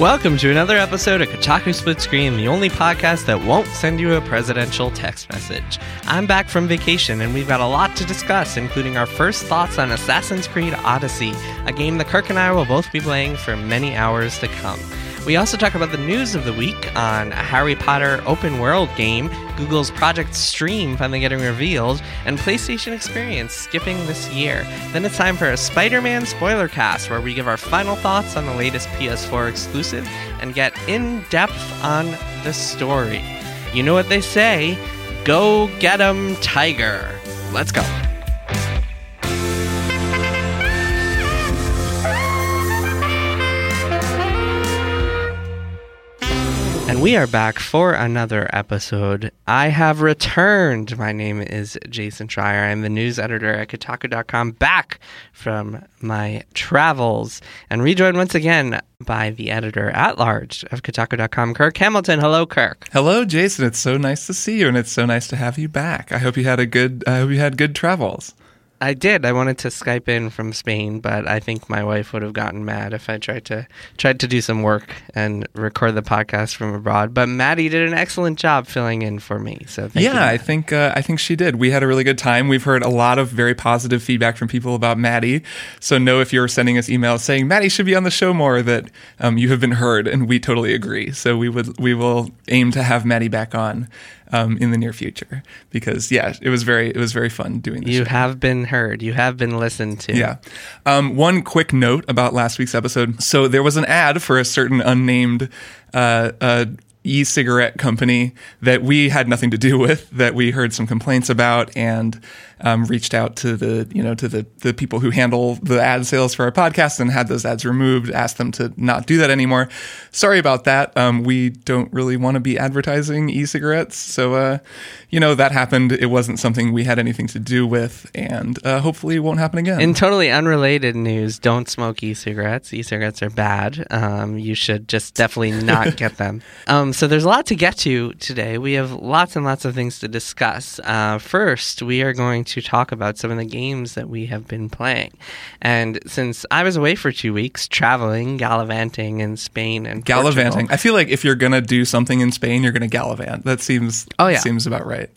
Welcome to another episode of Kotaku Split Screen, the only podcast that won't send you a presidential text message. I'm back from vacation and we've got a lot to discuss, including our first thoughts on Assassin's Creed Odyssey, a game that Kirk and I will both be playing for many hours to come. We also talk about the news of the week on a Harry Potter open world game, Google's Project Stream finally getting revealed, and PlayStation Experience skipping this year. Then it's time for a Spider Man spoiler cast where we give our final thoughts on the latest PS4 exclusive and get in depth on the story. You know what they say go get 'em, Tiger. Let's go. We are back for another episode. I have returned. My name is Jason Schreier. I'm the news editor at Kotaku.com, back from my travels, and rejoined once again by the editor at large of Kotaku.com, Kirk Hamilton. Hello, Kirk. Hello, Jason. It's so nice to see you, and it's so nice to have you back. I hope you had a good. I hope you had good travels. I did. I wanted to Skype in from Spain, but I think my wife would have gotten mad if I tried to tried to do some work and record the podcast from abroad. But Maddie did an excellent job filling in for me. So yeah, you, I think uh, I think she did. We had a really good time. We've heard a lot of very positive feedback from people about Maddie. So know if you're sending us emails saying Maddie should be on the show more, that um, you have been heard, and we totally agree. So we would we will aim to have Maddie back on um, in the near future because yeah, it was very it was very fun doing. This. You show. have been heard. You have been listened to. Yeah. Um, one quick note about last week's episode. So there was an ad for a certain unnamed. Uh, uh, e-cigarette company that we had nothing to do with that we heard some complaints about and um, reached out to the you know to the the people who handle the ad sales for our podcast and had those ads removed. Asked them to not do that anymore. Sorry about that. Um, we don't really want to be advertising e-cigarettes, so uh, you know that happened. It wasn't something we had anything to do with, and uh, hopefully it won't happen again. In totally unrelated news, don't smoke e-cigarettes. E-cigarettes are bad. Um, you should just definitely not get them. Um, so there's a lot to get to today. We have lots and lots of things to discuss. Uh, first, we are going to talk about some of the games that we have been playing. And since I was away for two weeks, traveling, gallivanting in Spain and gallivanting, Portugal, I feel like if you're gonna do something in Spain, you're gonna gallivant. That seems Oh, yeah. seems about right.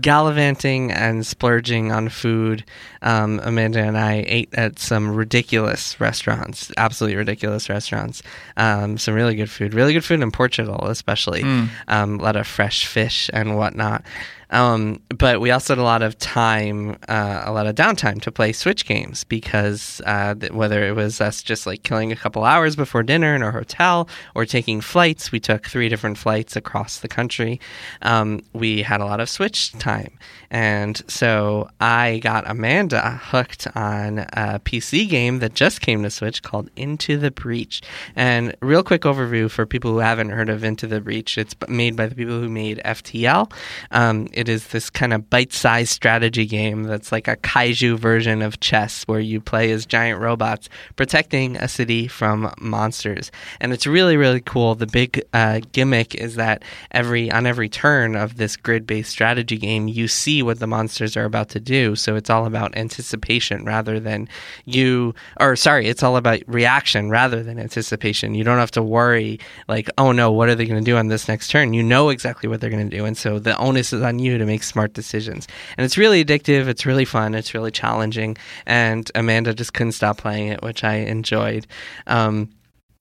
Gallivanting and splurging on food. Um, Amanda and I ate at some ridiculous restaurants, absolutely ridiculous restaurants. Um, some really good food, really good food in Portugal, especially. Um, a lot of fresh fish and whatnot. Um, but we also had a lot of time, uh, a lot of downtime to play Switch games because uh, th- whether it was us just like killing a couple hours before dinner in our hotel or taking flights, we took three different flights across the country. Um, we had a lot of Switch time. And so I got Amanda hooked on a PC game that just came to Switch called Into the Breach. And real quick overview for people who haven't heard of Into the Breach, it's made by the people who made FTL. Um, it is this kind of bite-sized strategy game that's like a kaiju version of chess where you play as giant robots protecting a city from monsters. And it's really really cool. The big uh, gimmick is that every on every turn of this grid-based strategy game, you see what the monsters are about to do. So it's all about anticipation rather than you or sorry, it's all about reaction rather than anticipation. You don't have to worry like, oh no, what are they going to do on this next turn? You know exactly what they're going to do, and so the onus is on you to make smart decisions. And it's really addictive. It's really fun. It's really challenging. And Amanda just couldn't stop playing it, which I enjoyed. Um,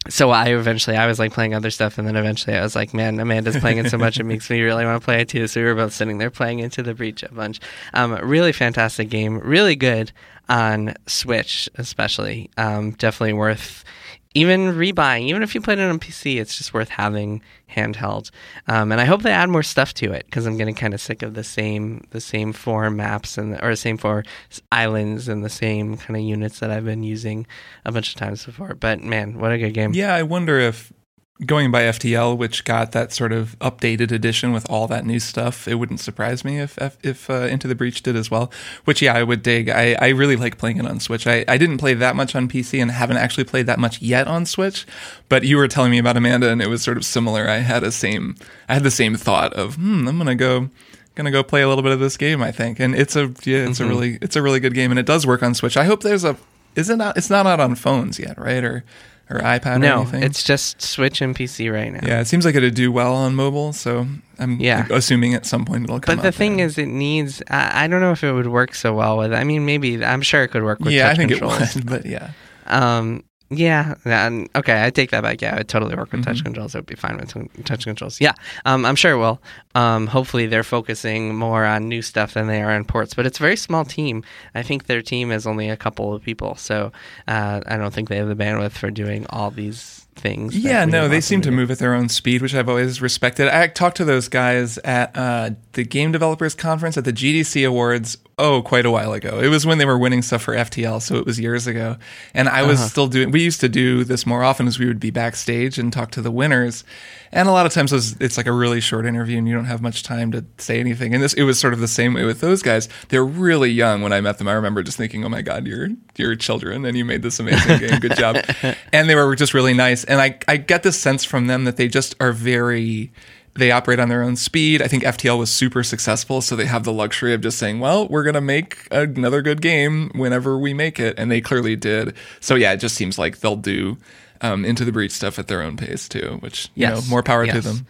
so I eventually I was like playing other stuff, and then eventually I was like, man, Amanda's playing it so much, it makes me really want to play it too. So we were both sitting there playing Into the Breach a bunch. Um, really fantastic game, really good on Switch, especially. Um, definitely worth even rebuying, even if you played it on PC, it's just worth having handheld. Um, and I hope they add more stuff to it because I'm getting kind of sick of the same the same four maps and or the same four islands and the same kind of units that I've been using a bunch of times before. But man, what a good game! Yeah, I wonder if going by FTL, which got that sort of updated edition with all that new stuff, it wouldn't surprise me if if, if uh, Into the Breach did as well. Which yeah, I would dig. I, I really like playing it on Switch. I, I didn't play that much on PC and haven't actually played that much yet on Switch. But you were telling me about Amanda, and it was sort of similar. I had a same I had the same thought of hmm, I'm gonna go gonna go play a little bit of this game. I think, and it's a yeah, it's mm-hmm. a really it's a really good game, and it does work on Switch. I hope there's a is it not? It's not out on phones yet, right? Or or iPad no, or anything? it's just Switch and PC right now. Yeah, it seems like it'd do well on mobile, so I'm yeah. assuming at some point it'll come. But the thing is, it needs. I, I, don't know if it would work so well with. I mean, maybe I'm sure it could work with. Yeah, I think controls. it would, but yeah. Um, yeah, okay, I take that back. Yeah, it would totally work with mm-hmm. touch controls. It would be fine with touch controls. Yeah, um, I'm sure it will. Um, hopefully, they're focusing more on new stuff than they are on ports. But it's a very small team. I think their team is only a couple of people, so uh, I don't think they have the bandwidth for doing all these things. Yeah, no, they seem to move at their own speed, which I've always respected. I talked to those guys at uh, the Game Developers Conference at the GDC Awards. Oh, quite a while ago. It was when they were winning stuff for FTL, so it was years ago. And I was uh-huh. still doing. We used to do this more often, as we would be backstage and talk to the winners. And a lot of times it's like a really short interview, and you don't have much time to say anything. And this, it was sort of the same way with those guys. They're really young when I met them. I remember just thinking, "Oh my God, you're you're children, and you made this amazing game. Good job." And they were just really nice. And I I get the sense from them that they just are very they operate on their own speed. I think FTL was super successful, so they have the luxury of just saying, "Well, we're gonna make another good game whenever we make it," and they clearly did. So yeah, it just seems like they'll do um, into the breach stuff at their own pace too, which you yes. know, more power yes. to them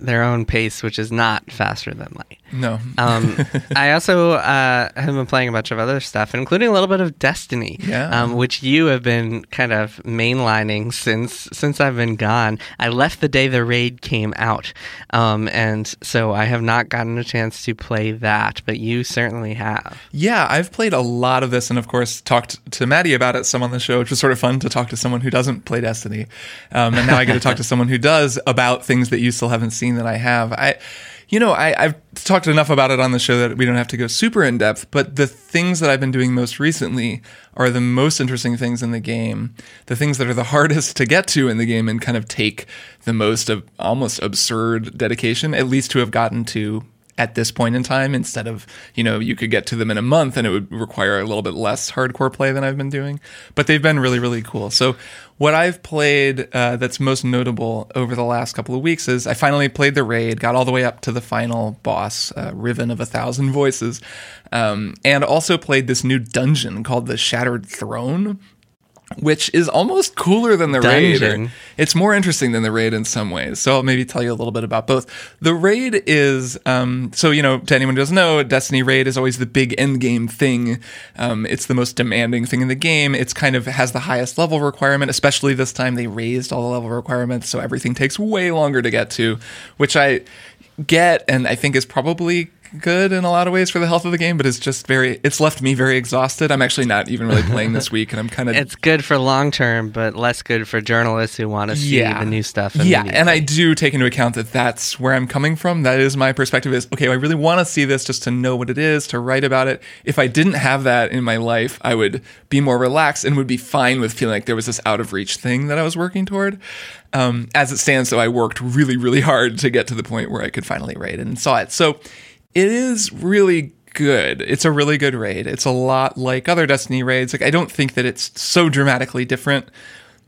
their own pace, which is not faster than light. No. um, I also uh, have been playing a bunch of other stuff, including a little bit of Destiny, yeah. um, which you have been kind of mainlining since since I've been gone. I left the day the raid came out, um, and so I have not gotten a chance to play that, but you certainly have. Yeah, I've played a lot of this, and of course talked to Maddie about it some on the show, which was sort of fun to talk to someone who doesn't play Destiny, um, and now I get to talk to someone who does about things that you still haven't seen that I have. I, you know, I, I've talked enough about it on the show that we don't have to go super in depth. But the things that I've been doing most recently are the most interesting things in the game, the things that are the hardest to get to in the game, and kind of take the most of almost absurd dedication, at least to have gotten to at this point in time instead of you know you could get to them in a month and it would require a little bit less hardcore play than I've been doing. But they've been really really cool. So what I've played uh, that's most notable over the last couple of weeks is I finally played the raid, got all the way up to the final boss, uh, Riven of a Thousand Voices, um, and also played this new dungeon called the Shattered Throne, which is almost cooler than the Dungeon. raid. It's more interesting than the raid in some ways. So I'll maybe tell you a little bit about both. The raid is um, so you know to anyone who doesn't know, Destiny raid is always the big end game thing. Um, it's the most demanding thing in the game. It's kind of has the highest level requirement. Especially this time, they raised all the level requirements, so everything takes way longer to get to, which I get and I think is probably good in a lot of ways for the health of the game, but it's just very it's left me very exhausted. I'm actually not even really playing this week and I'm kind of It's good for long term, but less good for journalists who want to see yeah. the new stuff. Yeah, and I do take into account that that's where I'm coming from. That is my perspective is okay, I really want to see this just to know what it is, to write about it. If I didn't have that in my life, I would be more relaxed and would be fine with feeling like there was this out of reach thing that I was working toward. Um, as it stands, though, I worked really, really hard to get to the point where I could finally write and saw it. So it is really good. It's a really good raid. It's a lot like other Destiny raids. Like I don't think that it's so dramatically different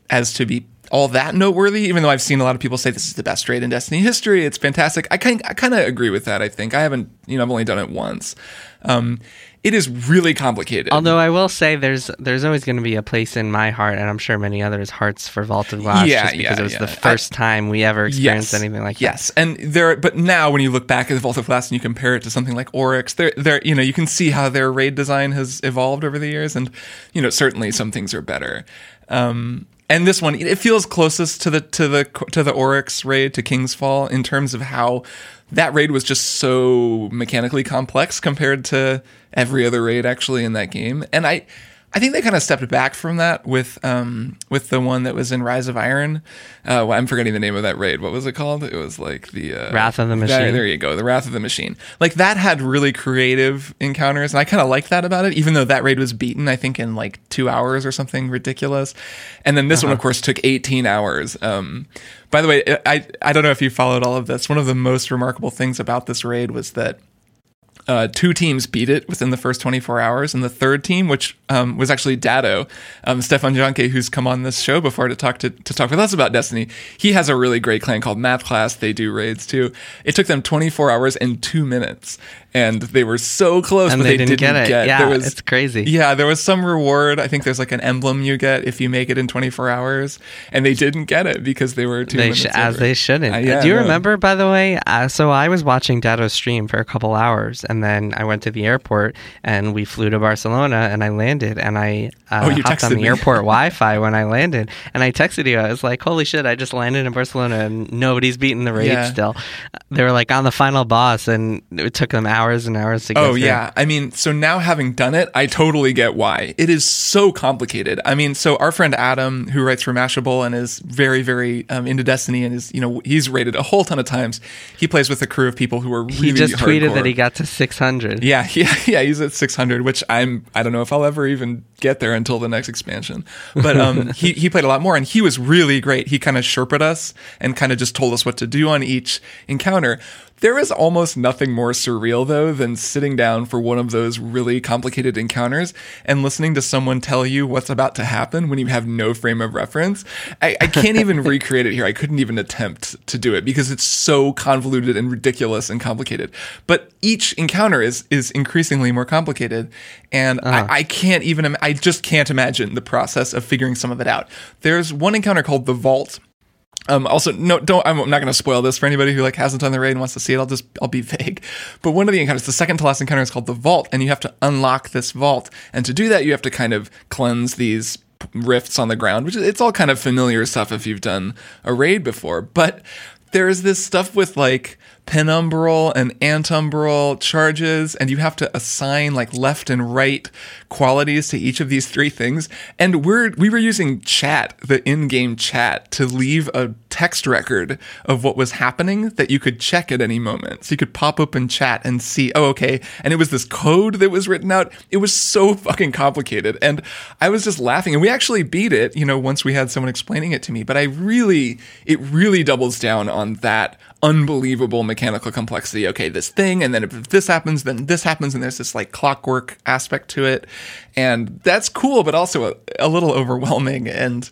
as to be all that noteworthy. Even though I've seen a lot of people say this is the best raid in Destiny history, it's fantastic. I kind I kind of agree with that. I think I haven't you know I've only done it once. Um, it is really complicated. Although I will say there's there's always going to be a place in my heart, and I'm sure many others' hearts for Vault of Glass, yeah, just because yeah, it was yeah. the first I, time we ever experienced yes, anything like that. Yes, and there, but now when you look back at the Vault of Glass and you compare it to something like Oryx, there, there, you know, you can see how their raid design has evolved over the years, and you know, certainly some things are better. Um, and this one, it feels closest to the to the to the Oryx raid to King's Fall in terms of how that raid was just so mechanically complex compared to every other raid actually in that game. And I I think they kind of stepped back from that with um, with the one that was in Rise of Iron. Uh, well, I'm forgetting the name of that raid. What was it called? It was like the uh, Wrath of the Machine. there you go, the Wrath of the Machine. Like that had really creative encounters, and I kind of liked that about it. Even though that raid was beaten, I think in like two hours or something ridiculous. And then this one, of course, took 18 hours. Um, by the way, I I don't know if you followed all of this. One of the most remarkable things about this raid was that uh, two teams beat it within the first 24 hours, and the third team, which um, was actually Datto, um, Stefan Janke, who's come on this show before to talk to, to talk with us about Destiny. He has a really great clan called Math Class. They do raids too. It took them 24 hours and two minutes, and they were so close, And but they they, didn't get it. get. Yeah, there was, it's crazy. Yeah, there was some reward. I think there's like an emblem you get if you make it in 24 hours, and they didn't get it because they were two They minutes sh- as they shouldn't. Uh, yeah, Do you no. remember, by the way? Uh, so I was watching Datto's stream for a couple hours, and then I went to the airport, and we flew to Barcelona, and I landed, and I uh, Oh, you hopped on the me. airport Wi-Fi when I landed, and I texted you. I was like, "Holy shit! I just landed in Barcelona, and nobody's beaten the raid Yeah. still." They were like on the final boss, and it took them hours and hours to get. Oh through. yeah, I mean, so now having done it, I totally get why. It is so complicated. I mean, so our friend Adam, who writes for Mashable and is very, very um, into Destiny, and is you know he's rated a whole ton of times. He plays with a crew of people who are really He just tweeted that he got to 600. Yeah, yeah, yeah. He's at 600, which I'm. I don't know if I'll ever even get there until the next expansion. But um, he he played a lot more, and he was really great. He kind of sherped us and kind of just told us what to do on each encounter. There is almost nothing more surreal though than sitting down for one of those really complicated encounters and listening to someone tell you what's about to happen when you have no frame of reference. I, I can't even recreate it here. I couldn't even attempt to do it because it's so convoluted and ridiculous and complicated. But each encounter is is increasingly more complicated, and I, uh-huh. I can't even. I just can't imagine the process of figuring some of it out. There's one encounter called the Vault. Um, also, no, don't. I'm not going to spoil this for anybody who like hasn't done the raid and wants to see it. I'll just, I'll be vague. But one of the encounters, the second to last encounter, is called the Vault, and you have to unlock this vault. And to do that, you have to kind of cleanse these rifts on the ground, which it's all kind of familiar stuff if you've done a raid before. But there is this stuff with like penumbral and antumbral charges, and you have to assign like left and right qualities to each of these three things. And we're we were using chat, the in-game chat, to leave a text record of what was happening that you could check at any moment. So you could pop open chat and see, oh, okay. And it was this code that was written out. It was so fucking complicated. And I was just laughing. And we actually beat it, you know, once we had someone explaining it to me. But I really, it really doubles down on that unbelievable mechanical complexity. Okay, this thing, and then if this happens, then this happens, and there's this like clockwork aspect to it. And that's cool, but also a, a little overwhelming. And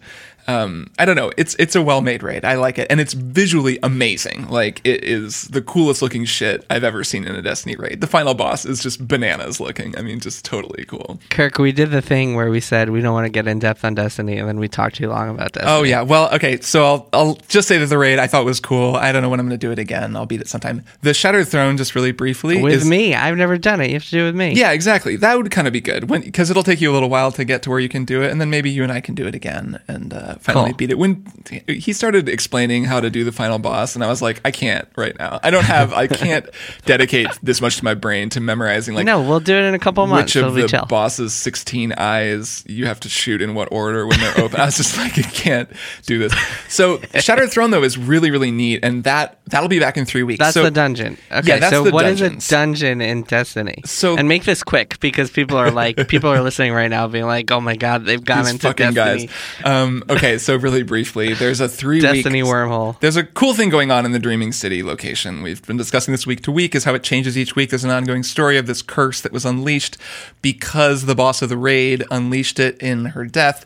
um, I don't know. It's it's a well made raid. I like it, and it's visually amazing. Like it is the coolest looking shit I've ever seen in a Destiny raid. The final boss is just bananas looking. I mean, just totally cool. Kirk, we did the thing where we said we don't want to get in depth on Destiny, and then we talked too long about Destiny. Oh yeah. Well, okay. So I'll I'll just say that the raid I thought was cool. I don't know when I'm going to do it again. I'll beat it sometime. The Shattered Throne, just really briefly, with is, me, I've never done it. You have to do it with me. Yeah, exactly. That would kind of be good because it'll take you a little while to get to where you can do it, and then maybe you and I can do it again and uh, finally Cool. beat it. When he started explaining how to do the final boss, and I was like, I can't right now. I don't have. I can't dedicate this much to my brain to memorizing like no, we'll do it in a couple months. which of the chill. boss's 16 eyes you have to shoot in what order when they're open. I was just like, I can't do this. So Shattered Throne though is really really neat, and that that'll be back in three weeks. That's so, the dungeon. Okay, Yeah, so what is dungeons. a dungeon in Destiny? So- and make this quick because people are like, people are listening right now, being like, "Oh my god, they've gone into fucking Destiny." guys. Um, okay, so really briefly, there's a three Destiny week wormhole. There's a cool thing going on in the Dreaming City location. We've been discussing this week to week, is how it changes each week. There's an ongoing story of this curse that was unleashed because the boss of the raid unleashed it in her death.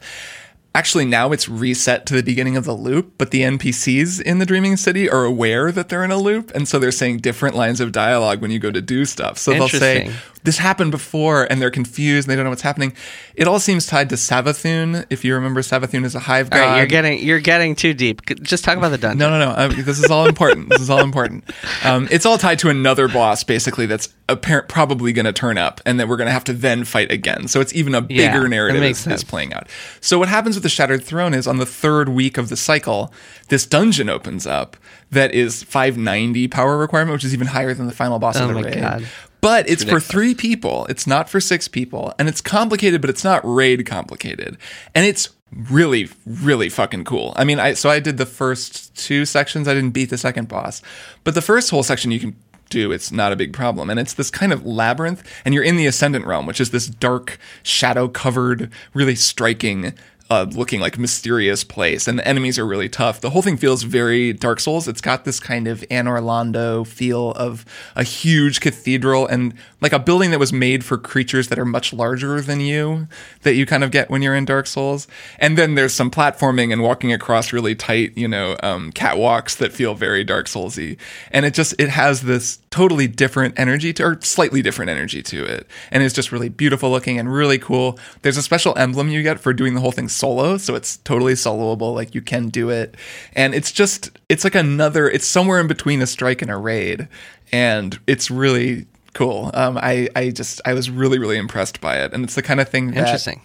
Actually, now it's reset to the beginning of the loop, but the NPCs in the Dreaming City are aware that they're in a loop, and so they're saying different lines of dialogue when you go to do stuff. So they'll say. This happened before and they're confused and they don't know what's happening. It all seems tied to Savathun. If you remember, Savathun is a hive god. right, you're getting you're getting too deep. Just talk about the dungeon. no, no, no. Mean, this is all important. this is all important. Um, it's all tied to another boss, basically, that's apparent, probably going to turn up and that we're going to have to then fight again. So it's even a bigger Yeah, narrative is, is playing out. So what happens with the Shattered Throne is on the third week of the cycle, this dungeon opens up that is 590 power requirement, which is even higher than the final boss Oh of the my raid. God. But it's for three people. It's not for six people. And it's complicated, but it's not raid complicated. And it's really, really fucking cool. I mean, I so I did the first two sections. I didn't beat the second boss. But the first whole section you can do, it's not a big problem. And it's this kind of labyrinth, and you're in the Ascendant realm, which is this dark, shadow covered, really striking uh, looking like mysterious place, and the enemies are really tough. The whole thing feels very Dark Souls. It's got this kind of Anor Londo feel of a huge cathedral and like a building that was made for creatures that are much larger than you that you kind of get when you're in Dark Souls. And then there's some platforming and walking across really tight, you know, um, catwalks that feel very Dark Soulsy. And it just it has this totally different energy to, or slightly different energy to it, and it's just really beautiful looking and really cool. There's a special emblem you get for doing the whole thing solo, so it's totally soloable. Like you can do it, and it's just it's like another. It's somewhere in between a strike and a raid, and it's really cool. Um, I I just I was really really impressed by it, and it's the kind of thing that Interesting.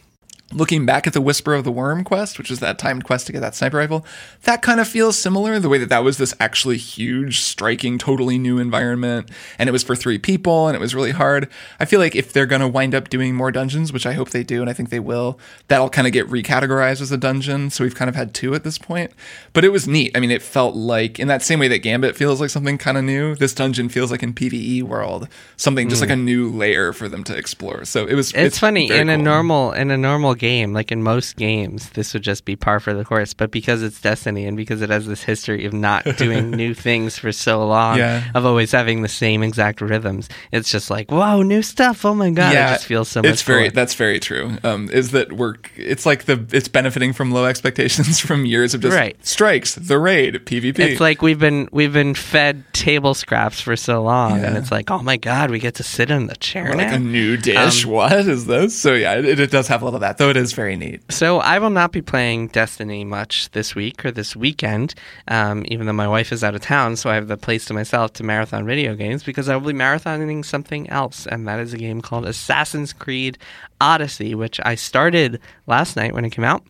Looking back at the Whisper of the Worm quest, which is that timed quest to get that sniper rifle, that kind of feels similar. The way that that was this actually huge, striking, totally new environment, and it was for three people, and it was really hard. I feel like if they're going to wind up doing more dungeons, which I hope they do, and I think they will, that'll kind of get recategorized as a dungeon. So we've kind of had two at this point, but it was neat. I mean, it felt like in that same way that Gambit feels like something kind of new. This dungeon feels like in PVE world something just like hmm. a new layer for them to explore. So it was. It's, funny very in a normal in a normal game, like in most games, this would just be par for the course. But because it's Destiny and because it has this history of not doing new things for so long, Yeah. of always having the same exact rhythms, it's just like whoa, new stuff! Oh my god, it just feels so much. It's very that's very true. Um, is that we're it's like the it's benefiting from low expectations from years of just Right. strikes, the raid, PvP. It's like we've been we've been fed table scraps for so long, and it's like, oh my god, we get to sit in the chair like now. a new dish. Um, what is this? So yeah, it, it does have a little of that, though. It is very neat. So I will not be playing Destiny much this week or this weekend, um, even though my wife is out of town. So I have the place to myself to marathon video games because I will be marathoning something else, and that is a game called Assassin's Creed Odyssey, which I started last night when it came out.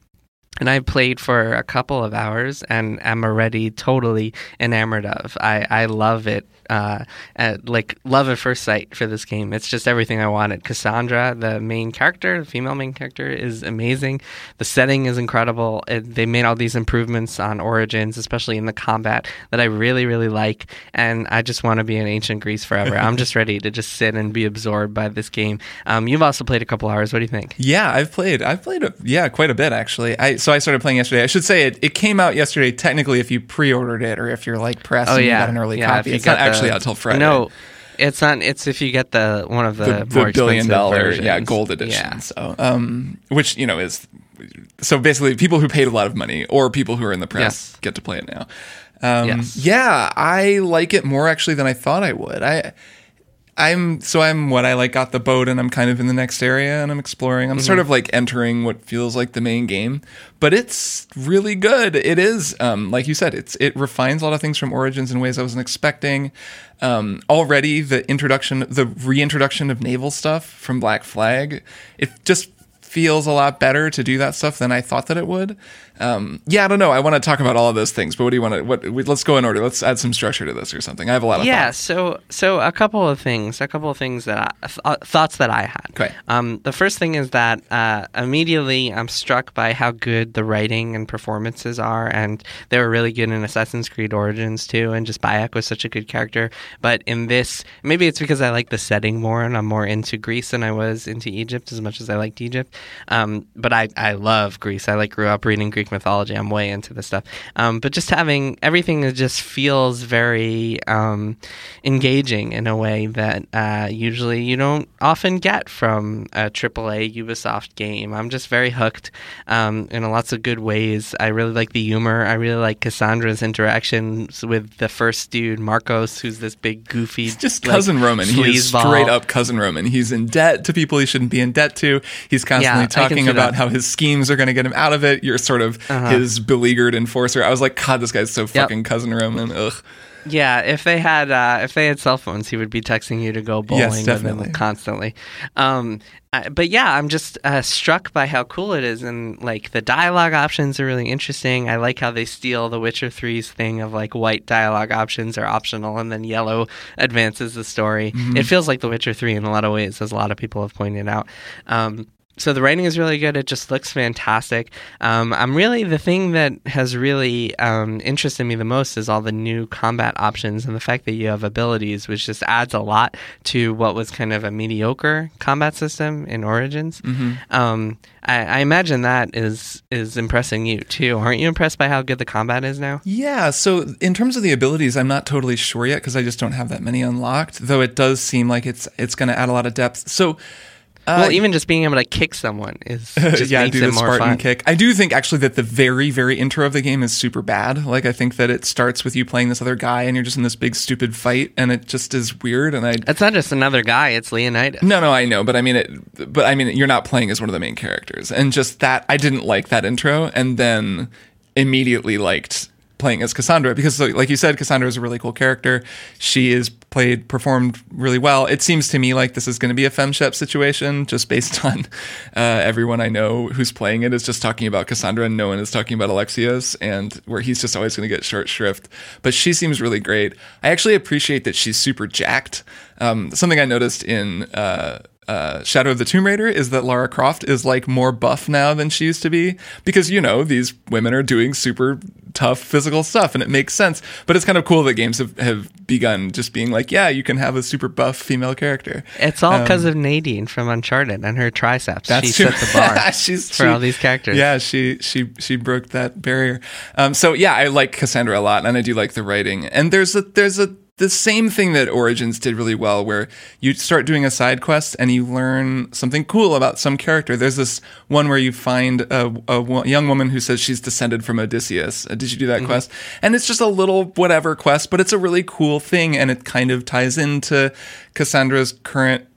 And I played for a couple of hours and am already totally enamored of. I, I love it. Uh, at, like love at first sight for this game. It's just everything I wanted. Cassandra, the main character, the female main character, is amazing. The setting is incredible. It, they made all these improvements on Origins, especially in the combat, that I really, really like. And I just want to be in ancient Greece forever. I'm just ready to just sit and be absorbed by this game. Um, you've also played a couple hours. What do you think? Yeah, I've played. I've played. Yeah, quite a bit actually. I so I started playing yesterday. I should say it. It came out yesterday. Technically, if you pre-ordered it or if you're like press Oh and you yeah, got an early yeah, copy, it's not the- actually out till Friday. No, it's not. It's if you get the one of the, the, more the billion dollar versions. yeah gold edition Yeah. so um which you know is so basically people who paid a lot of money or people who are in the press Yes. get to play it now um Yes. yeah i like it more actually than i thought i would i I'm so I'm what I like got the boat and I'm kind of in the next area and I'm exploring. I'm Mm-hmm. sort of like entering what feels like the main game, but it's really good. It is um, like you said, it's it refines a lot of things from Origins in ways I wasn't expecting. Um, already the introduction, the reintroduction of naval stuff from Black Flag, it just feels a lot better to do that stuff than I thought that it would. Um, yeah, I don't know. I want to talk about all of those things, but what do you want to? What? we- Let's go in order. Let's add some structure to this or something. I have a lot of Yeah, thoughts. so so a couple of things, a couple of things that I, th- uh, thoughts that I had. Okay. Um, the first thing is that uh, immediately I'm struck by how good the writing and performances are, and they were really good in Assassin's Creed Origins too. And just Bayek was such a good character, but in this, maybe it's because I like the setting more, and I'm more into Greece than I was into Egypt as much as I liked Egypt. Um, but I I love Greece. I like grew up reading Greek mythology. I'm way into this stuff. Um, but just having everything that just feels very um, engaging in a way that uh, usually you don't often get from a AAA Ubisoft game. I'm just very hooked um, in lots of good ways. I really like the humor. I really like Cassandra's interactions with the first dude, Markos, who's this big goofy, He's just like, cousin Roman. He is sleazeball. straight up cousin Roman. He's in debt to people he shouldn't be in debt to. He's constantly Yeah, talking about that. how his schemes are going to get him out of it. You're sort of of his beleaguered enforcer. I was like, God, this guy's so fucking cousin Roman. Ugh. Yeah, if they had uh, if they had cell phones, he would be texting you to go bowling Yes, definitely. him constantly. Um, I- but yeah, I'm just uh, struck by how cool it is, and like the dialogue options are really interesting. I like how they steal the Witcher 3's thing of like white dialogue options are optional, and then yellow advances the story. Mm-hmm. It feels like The Witcher 3 in a lot of ways, as a lot of people have pointed out. Um, so the writing is really good. It just looks fantastic. Um, I'm really the thing that has really um, interested me the most is all the new combat options and the fact that you have abilities, which just adds a lot to what was kind of a mediocre combat system in Origins. Um, I, I imagine that is is impressing you too. Aren't you impressed by how good the combat is now? Yeah, so in terms of the abilities, I'm not totally sure yet because I just don't have that many unlocked. Though it does seem like it's it's going to add a lot of depth. So, uh, well, even just being able to kick someone is just yeah, do the Spartan fun. kick. I do think actually that the very very intro of the game is super bad. Like I think that it starts with you playing this other guy and you're just in this big stupid fight and it just is weird. And I It's not just another guy; it's Leonidas. no no I know, but I mean it. But I mean you're not playing as one of the main characters, and just that I didn't like that intro, and then immediately liked playing as Cassandra because like you said Cassandra is a really cool character. She is played performed really well. It seems to me like this is going to be a femshep situation just based on uh, everyone I know who's playing it is just talking about Cassandra and no one is talking about Alexios and where he's just always going to get short shrift. But she seems really great. I actually appreciate that she's super jacked. Um, something I noticed in uh, uh, Shadow of the Tomb Raider is that Lara Croft is like more buff now than she used to be because you know these women are doing super tough physical stuff and it makes sense. But it's kind of cool that games have, have begun just being like, yeah, you can have a super buff female character. It's all because of Nadine from Uncharted and her triceps. That's she true. set the bar She's for she- all these characters. Yeah, she she she broke that barrier. Um, so yeah, I like Cassandra a lot, and I do like the writing. And there's a there's a the same thing that Origins did really well, where you start doing a side quest and you learn something cool about some character. There's this one where you find a, a young woman who says she's descended from Odysseus. Uh, Did you do that quest? And it's just a little whatever quest, but it's a really cool thing, and it kind of ties into Cassandra's current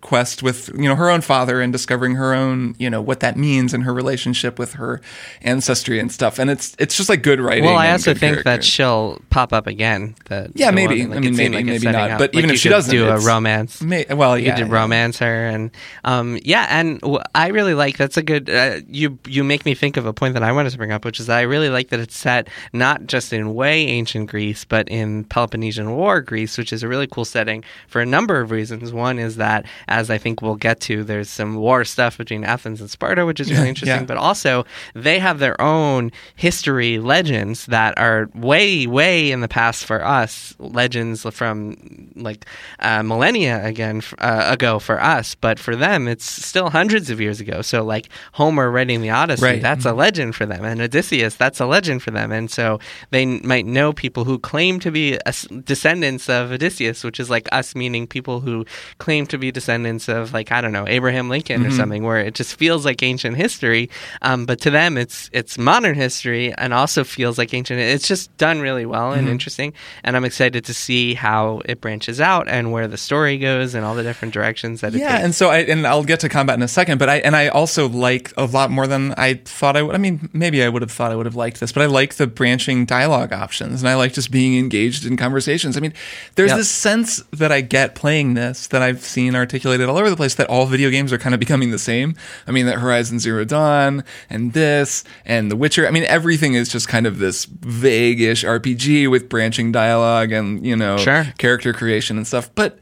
quest with you know her own father and discovering her own you know what that means and her relationship with her ancestry and stuff and it's it's just like good writing Well, I also think that she'll pop up again. The, Yeah, maybe. woman. I mean, maybe, it's maybe not. up. But Like, even if she doesn't, do a romance. May, well You yeah, could yeah. romance her, and um, yeah, and i really like that's a good. Uh, you you make me think of a point that I wanted to bring up, which is that I really like that it's set not just in way ancient Greece, but in Peloponnesian War Greece, which is a really cool setting for a number of reasons. One is that, as I think we'll get to, there's some war stuff between Athens and Sparta, which is really interesting. yeah. But also, they have their own history legends that are way, way in the past for us. Legends from like uh, millennia again uh, ago for us, but for them, it's still hundreds of years ago. So, like Homer writing the Odyssey, Right. that's a legend for them, and Odysseus, that's a legend for them. And so they might know people who claim to be as- descendants of Odysseus, which is like us, meaning people who claim to be descendants of like I don't know Abraham Lincoln or something, where it just feels like ancient history. Um, but to them, it's it's modern history and also feels like ancient. It's just done really well and interesting, and I'm excited to see how it branches out and where the story goes and all the different directions that it Yeah, takes. and so I and I'll get to combat in a second, but I and I also like a lot more than I thought I would. I mean, maybe I would have thought I would have liked this, but I like the branching dialogue options, and I like just being engaged in conversations. I mean, there's Yep. this sense that I get playing this that I've seen articulated all over the place that all video games are kind of becoming the same. I mean, that Horizon Zero Dawn and this and The Witcher. I mean, everything is just kind of this vague-ish RPG with branching dialogue and you know Sure. character creation and stuff, but.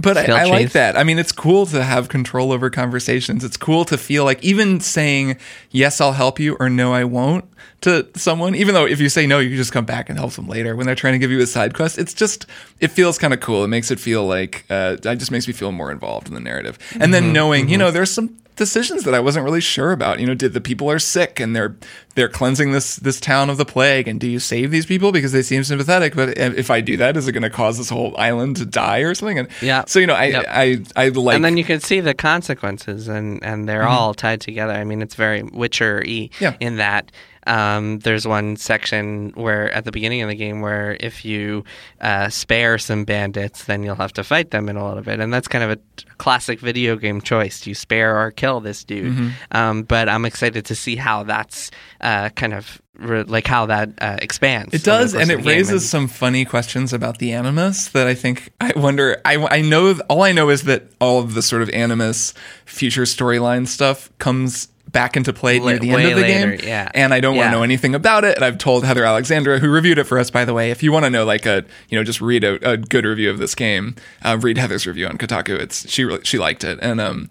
But I, I like that. I mean, it's cool to have control over conversations. It's cool to feel like even saying yes, I'll help you or no, I won't to someone. Even though if you say no, you can just come back and help them later when they're trying to give you a side quest. It's just it feels kind of cool. It makes it feel like uh, it just makes me feel more involved in the narrative. And Mm-hmm. then knowing, you know, there's some decisions that I wasn't really sure about. You know, did the people are sick and they're they're cleansing this this town of the plague, and do you save these people because they seem sympathetic? But if I do that, is it going to cause this whole island to die or something? And Yeah. so you know, I Yep. I I like and then you can see the consequences, and and they're mm-hmm. all tied together. I mean, it's very Witcher y Yeah. in that. Um, there's one section where at the beginning of the game where if you uh, spare some bandits, then you'll have to fight them in a little bit, and that's kind of a classic video game choice: do you spare or kill this dude? Mm-hmm. Um, but I'm excited to see how that's uh, kind of re- like how that uh, expands. It does, and it raises some funny questions about the animus that I think I wonder. I, I know all I know is that all of the sort of animus future storyline stuff comes back into play near the end of the later, game. yeah. And I don't want to know anything about it. And I've told Heather Alexandra, who reviewed it for us, by the way, if you want to know like a you know just read a, a good review of this game, uh, read Heather's review on Kotaku. It's she really, she liked it, and um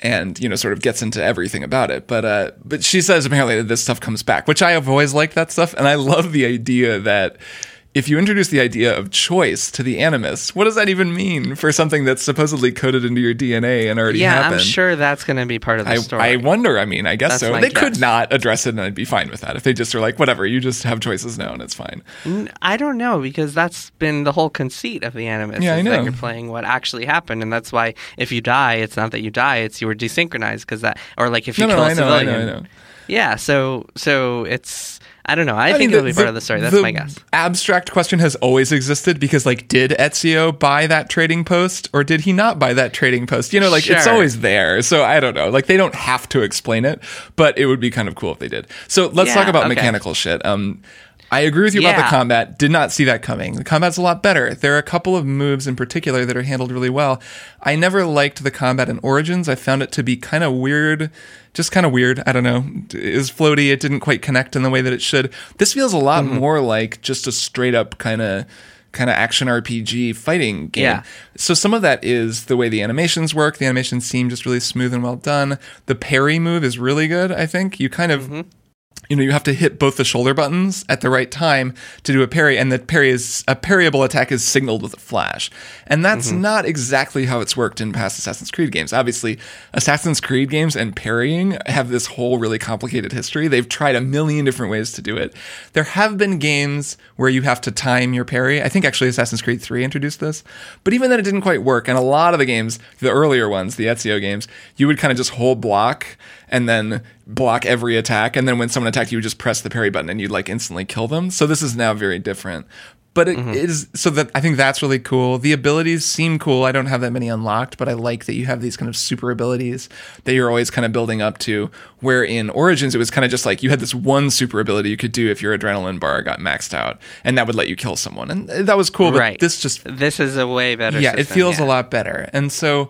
and you know sort of gets into everything about it but uh but she says apparently that this stuff comes back which i have always liked that stuff and i love the idea that if you introduce the idea of choice to the animus what does that even mean for something that's supposedly coded into your dna and already Yeah, happened I'm sure that's going to be part of the I, story. I wonder. I mean, I guess That's so. They could not address it, and I'd be fine with that. If they just are like, whatever, you just have choices now, and it's fine. I don't know because that's been the whole conceit of the Animus. Yeah, I know. That you're playing what actually happened, and that's why if you die, it's not that you die; it's you were desynchronized because that, or like if you No, no, kill a I know, I know, I know. Yeah, so so it's I don't know. I, I think mean, it'll the- be part the- of the story. That's the my guess. Abstract question has always existed because, like, did Ezio buy that trading post or did he not buy that trading post? You know, like, it's always there. So I don't know. Like, they don't have to explain it, but it would be kind of cool if they did. So let's Yeah, talk about okay. mechanical shit. Um, I agree with you about the combat. Did not see that coming. The combat's a lot better. There are a couple of moves in particular that are handled really well. I never liked the combat in Origins. I found it to be kind of weird, just kind of weird. I don't know. It was floaty. It didn't quite connect in the way that it should. This feels a lot Mm-hmm. more like just a straight up kind of kind of action RPG fighting game. Yeah. So some of that is the way the animations work. The animations seem just really smooth and well done. The parry move is really good, I think. You kind of Mm-hmm. You know, you have to hit both the shoulder buttons at the right time to do a parry, and the parry is a parryable attack is signaled with a flash. And that's Mm-hmm. not exactly how it's worked in past Assassin's Creed games. Obviously, Assassin's Creed games and parrying have this whole really complicated history. They've tried a million different ways to do it. There have been games where you have to time your parry. I think actually Assassin's Creed 3 introduced this, but even then it didn't quite work. And a lot of the games, the earlier ones, the Ezio games, you would kind of just hold block and then block every attack. And then when someone attacked you, would just press the parry button and you'd like instantly kill them. So this is now very different. But it mm-hmm. is so that I think that's really cool. The abilities seem cool. I don't have that many unlocked, but I like that you have these kind of super abilities that you're always kind of building up to. Where in Origins, it was kind of just like you had this one super ability you could do if your adrenaline bar got maxed out, and that would let you kill someone, and that was cool. But right. this just this is a way better. yeah, it feels yeah. a lot better. And so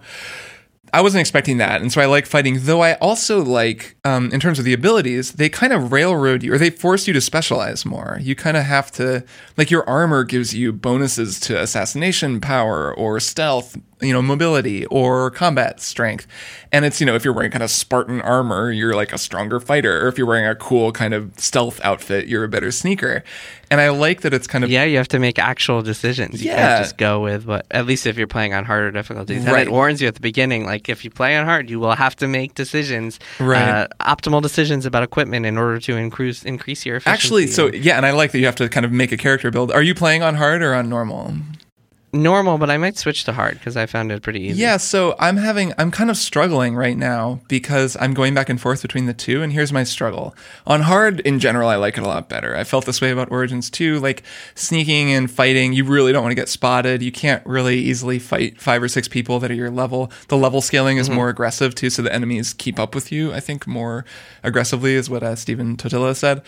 I wasn't expecting that. And so I like fighting, though I also like, um, in terms of the abilities, they kind of railroad you or they force you to specialize more. You kind of have to, like, your armor gives you bonuses to assassination power or stealth, you know, mobility or combat strength. And it's, you know, if you're wearing kind of Spartan armor, you're like a stronger fighter. Or if you're wearing a cool kind of stealth outfit, you're a better sneaker. And I like that it's kind of Yeah, you have to make actual decisions. You Yeah. can't just go with what. At least if you're playing on harder difficulties, and Right. it warns you at the beginning. Like if you play on hard, you will have to make decisions, Right. uh, optimal decisions about equipment in order to increase increase your efficiency. Actually, so yeah, and I like that you have to kind of make a character build. Are you playing on hard or on normal? Normal, but I might switch to hard because I found it pretty easy. Yeah, so I'm having I'm kind of struggling right now because I'm going back and forth between the two and here's my struggle. On hard in general I like it a lot better. I felt this way about Origins too, like sneaking and fighting, you really don't want to get spotted. You can't really easily fight five or six people that are your level. The level scaling is more aggressive too, so the enemies keep up with you, I think more aggressively is what uh, Stephen Totilo said.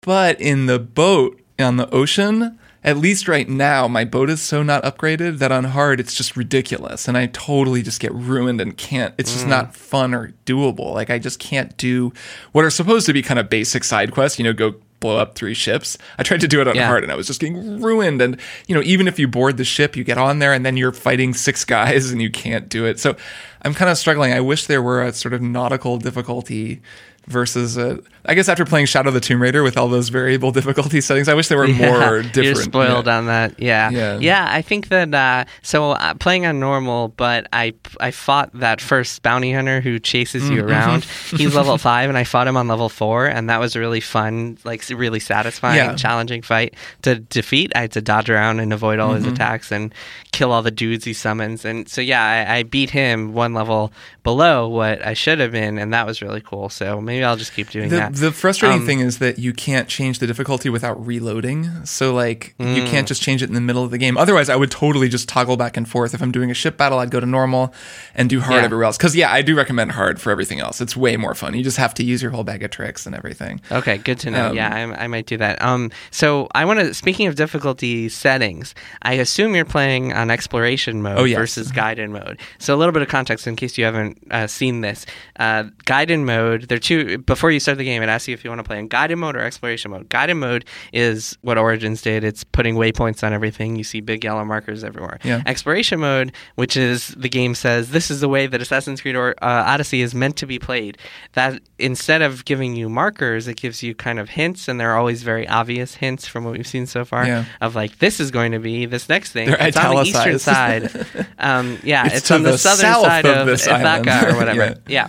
But in the boat on the ocean, at least right now, my boat is so not upgraded that on hard it's just ridiculous, and I totally just get ruined and can't. It's just mm. not fun or doable. Like I just can't do what are supposed to be kind of basic side quests. You know, go blow up three ships. I tried to do it on Yeah. hard, and I was just getting ruined. And you know, even if you board the ship, you get on there, and then you're fighting six guys, and you can't do it. So I'm kind of struggling. I wish there were a sort of nautical difficulty versus a, I guess after playing Shadow of the Tomb Raider with all those variable difficulty settings, I wish there were more Yeah, different. You're spoiled yeah. on that. Yeah. Yeah. Yeah. I think that uh, so uh, playing on normal, but I I fought that first bounty hunter who chases Mm-hmm. you around. He's level five, and I fought him on level four, and that was a really fun, like really satisfying, challenging fight to defeat. I had to dodge around and avoid all Mm-hmm. his attacks and kill all the dudes he summons, and so yeah, I, I beat him one level below what I should have been, and that was really cool. So maybe I'll just keep doing The, that. The frustrating Um, thing is that you can't change the difficulty without reloading. So like you Mm. can't just change it in the middle of the game. Otherwise, I would totally just toggle back and forth. If I'm doing a ship battle, I'd go to normal and do hard Yeah. everywhere else. Because yeah, I do recommend hard for everything else. It's way more fun. You just have to use your whole bag of tricks and everything. Okay, good to know. Um, yeah, I, I might do that. Um, so I want to. Speaking of difficulty settings, I assume you're playing on exploration mode Oh, yes. versus guided mode. So a little bit of context in case you haven't uh, seen this. Uh, guided mode. There are two. Before you start the game, it asks you if you want to play in guided mode or exploration mode. Guided mode is what Origins did. It's putting waypoints on everything. You see big yellow markers everywhere. Yeah. Exploration mode, which is the game says this is the way that Assassin's Creed or uh, Odyssey is meant to be played. That instead of giving you markers, it gives you kind of hints, and they're always very obvious hints from what we've seen so far. Yeah. Of like this is going to be this next thing. They're it's on the eastern side. um, yeah, It's it's, on the, the southern south side of of, island. or whatever. Yeah. yeah.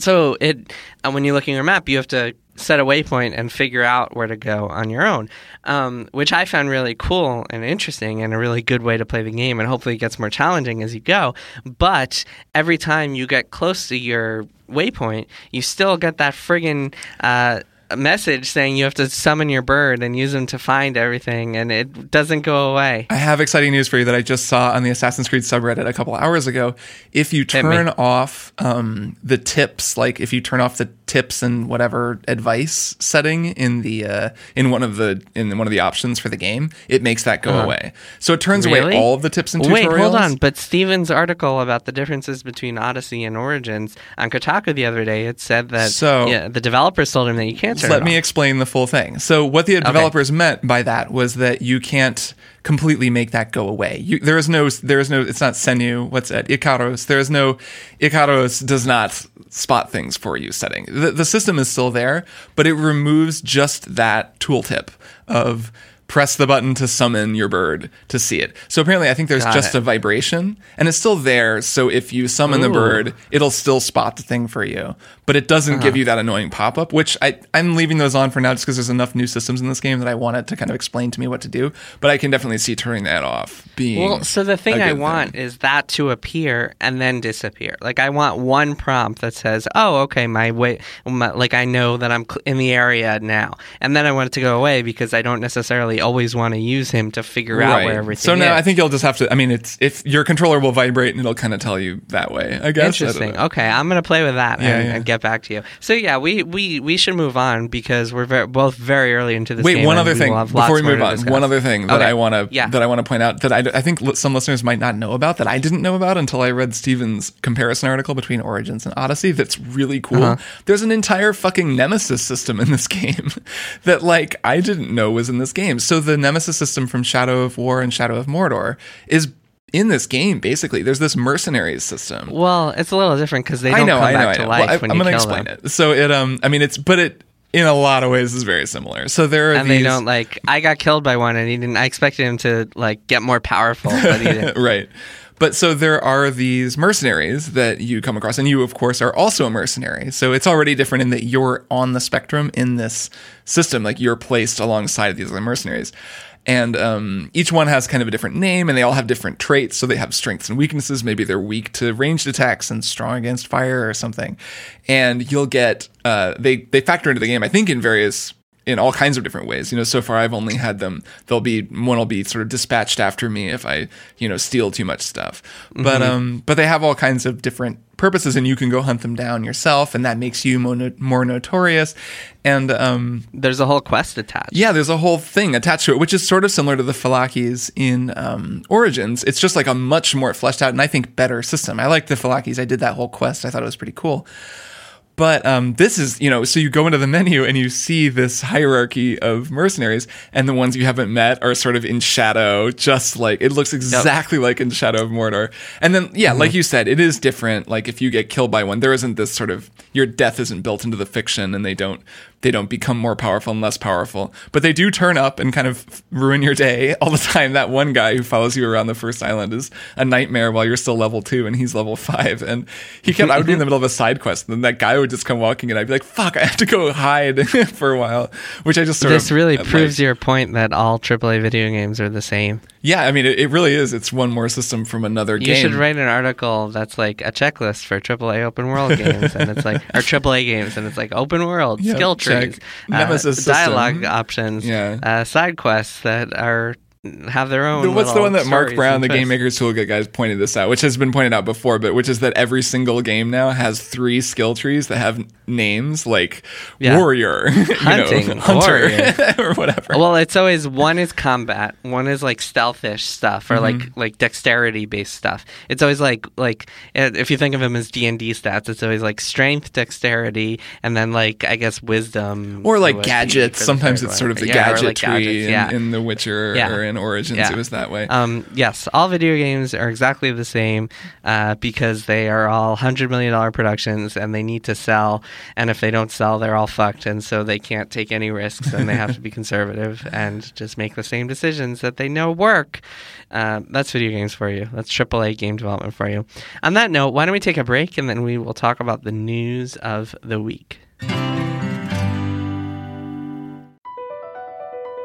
So it uh, when you look in your map, you have to set a waypoint and figure out where to go on your own, um, which I found really cool and interesting and a really good way to play the game. And hopefully, it gets more challenging as you go. But every time you get close to your waypoint, you still get that friggin' uh, message saying you have to summon your bird and use them to find everything, and it doesn't go away. I have exciting news for you that I just saw on the Assassin's Creed subreddit a couple hours ago. If you turn off um, the tips, like if you turn off the tips and whatever advice setting in the uh, in one of the in one of the options for the game, it makes that go away. So it turns away Uh-huh. All of the tips and tutorials. Wait, hold on. But Stephen's article about the differences between Odyssey and Origins on Kotaku the other day, it said that So- yeah, the developers told him that you can't turn Let me explain the full thing. So, what the developers meant by that was that you can't completely make that go away. You, there is no, there is no. It's not Senu. What's it? Ikaros. There is no. Ikaros does not spot things for you. Setting the the system is still there, but it removes just that tooltip of press the button to summon your bird to see it. So apparently, I think there's Got just it. a vibration, and it's still there. So if you summon the bird, it'll still spot the thing for you, but it doesn't Uh-huh. give you that annoying pop up. Which I I'm leaving those on for now, just because there's enough new systems in this game that I want it to kind of explain to me what to do. But I can definitely see turning that off. Being Well, so the thing I want is that to appear and then disappear. Like I want one prompt that says, "Oh, okay, my way." My, like I know that I'm in the area now, and then I want it to go away because I don't necessarily always want to use him to figure out where everything. So now is. I think you'll just have to. I mean, it's if your controller will vibrate and it'll kind of tell you that way. I guess. Interesting. know. Okay, I'm gonna play with that Yeah, and, yeah. and get back to you. So yeah, we we, we should move on because we're very, both very early into this. Wait, one other thing before we move on. One other thing that Okay. I want to Yeah. that I want to point out that I, I think some listeners might not know about that I didn't know about until I read Stephen's comparison article between Origins and Odyssey. That's really cool. Uh-huh. There's an entire fucking Nemesis system in this game that like I didn't know was in this game. So the Nemesis system from Shadow of War and Shadow of Mordor is in this game basically. There's this mercenaries system. Well, it's a little different because they don't I know, come I know, back I to know. life Well, I, when I'm you gonna kill explain them. it. So it, um, I mean, it's, but it, in a lot of ways, is very similar. So there are And these, they don't like. I got killed by one, and he didn't. I expected him to like get more powerful, but he didn't. right. But so there are these mercenaries that you come across, and you, of course, are also a mercenary. So it's already different in that you're on the spectrum in this system, like you're placed alongside these other mercenaries. And um, each one has kind of a different name, and they all have different traits. So they have strengths and weaknesses. Maybe they're weak to ranged attacks and strong against fire or something. And you'll get uh, they they factor into the game, I think, in various in all kinds of different ways. You know, so far I've only had them. They'll be one will be sort of dispatched after me if I, you know, steal too much stuff. But um, but they have all kinds of different purposes, and you can go hunt them down yourself, and that makes you more, no- more notorious. And um, There's a whole quest attached. yeah, there's a whole thing attached to it, which is sort of similar to the Phylakes in um, Origins. It's just like a much more fleshed out and I think better system. I like the Phylakes. I did that whole quest. I thought it was pretty cool. But um, this is, you know, so you go into the menu and you see this hierarchy of mercenaries, and the ones you haven't met are sort of in shadow, just like it looks exactly like in Shadow of Mordor. And then, yeah, like you said, it is different. Like if you get killed by one, there isn't this sort of your death isn't built into the fiction, and they don't they don't become more powerful and less powerful, but they do turn up and kind of ruin your day all the time. That one guy who follows you around the first island is a nightmare while you're still level two and he's level five. And he kept, I would be in the middle of a side quest and then that guy would just come walking and I'd be like, fuck, I have to go hide for a while, which I just sort This of. really like- proves your point that all AAA video games are the same. Yeah, I mean, it, it really is. It's one more system from another You game. You should write an article that's like a checklist for AAA open world games, and it's like or AAA games, and it's like open world Yeah, skill check. trees, Nemesis system. dialogue options, Yeah. uh, side quests that are have their own. What's the one that Mark Brown, the Game. Maker's Toolkit guys, pointed this out, which has been pointed out before, but which is that every single game now has three skill trees that have names like Yeah. warrior, you know, Hunting, hunter, warrior. or whatever. Well, it's always one is combat, one is like stealthish stuff or Mm-hmm. like like dexterity based stuff. It's always like like uh, if you think of them as D and D stats, it's always like strength, dexterity, and then like I guess wisdom or like gadgets. Sometimes it's one. sort of the Yeah, gadget like, tree gadgets, in, yeah. in The Witcher or in Origins. Yeah. It was that way. Um, yes, all video games are exactly the same uh, because they are all hundred million dollar productions and they need to sell. And if they don't sell, they're all fucked, and so they can't take any risks and they have to be conservative and just make the same decisions that they know work. Uh, that's video games for you. That's AAA game development for you. On that note, why don't we take a break and then we will talk about the news of the week.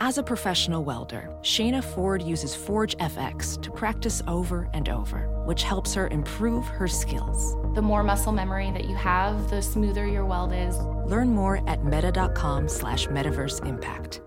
As a professional welder, Shayna Ford uses ForgeFX to practice over and over, which helps her improve her skills. The more muscle memory that you have, the smoother your weld is. Learn more at meta.com slash metaverse impact.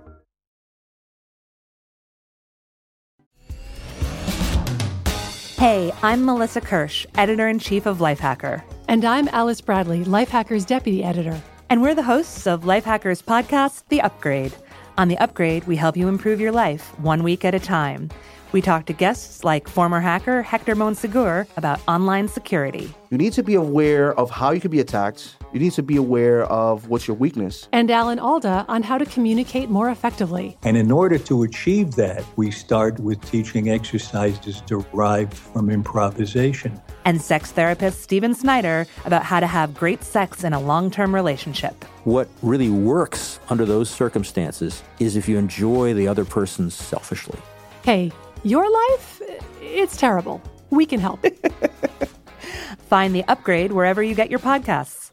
Hey, I'm Melissa Kirsch, editor in chief of Lifehacker. And I'm Alice Bradley, Lifehacker's deputy editor. And we're the hosts of Lifehacker's podcast, The Upgrade. On The Upgrade, we help you improve your life one week at a time. We talk to guests like former hacker Hector Monsegur about online security. You need to be aware of how you can be attacked. You need to be aware of what's your weakness. And Alan Alda on how to communicate more effectively. And in order to achieve that, we start with teaching exercises derived from improvisation. And sex therapist Stephen Snyder about how to have great sex in a long term relationship. What really works under those circumstances is if you enjoy the other person selfishly. Hey, your life? It's terrible. We can help. Find The Upgrade wherever you get your podcasts.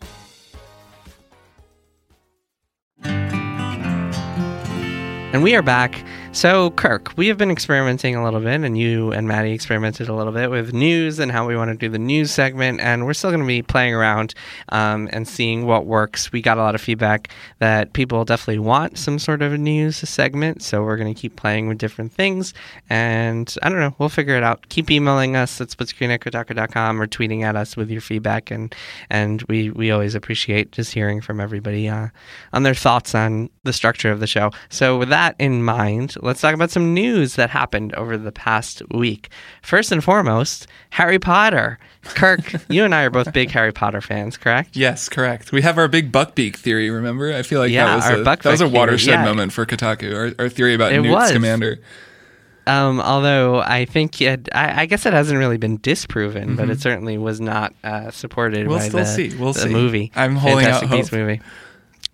And we are back. So, Kirk, we have been experimenting a little bit, and you and Maddie experimented a little bit with news and how we want to do the news segment. And we're still going to be playing around um, and seeing what works. We got a lot of feedback that people definitely want some sort of a news segment. So, we're going to keep playing with different things. And I don't know, we'll figure it out. Keep emailing us at splitscreen@kotaku.com or tweeting at us with your feedback. And, and we, we always appreciate just hearing from everybody uh, on their thoughts on the structure of the show. So, with that in mind, let's talk about some news that happened over the past week. First and foremost, Harry Potter. Kirk, you and I are both big Harry Potter fans, correct? Yes, correct. We have our big Buckbeak theory. Remember? I feel like Yeah, that was our a, Buckbeak that was a watershed yeah. moment for Kotaku. Our, our theory about It Newt was. Scamander. Um, although I think it, I, I guess it hasn't really been disproven, but Mhm. it certainly was not uh, supported We'll by still the, see. We'll the see. movie. I'm holding out Fantastic Beasts hope. movie.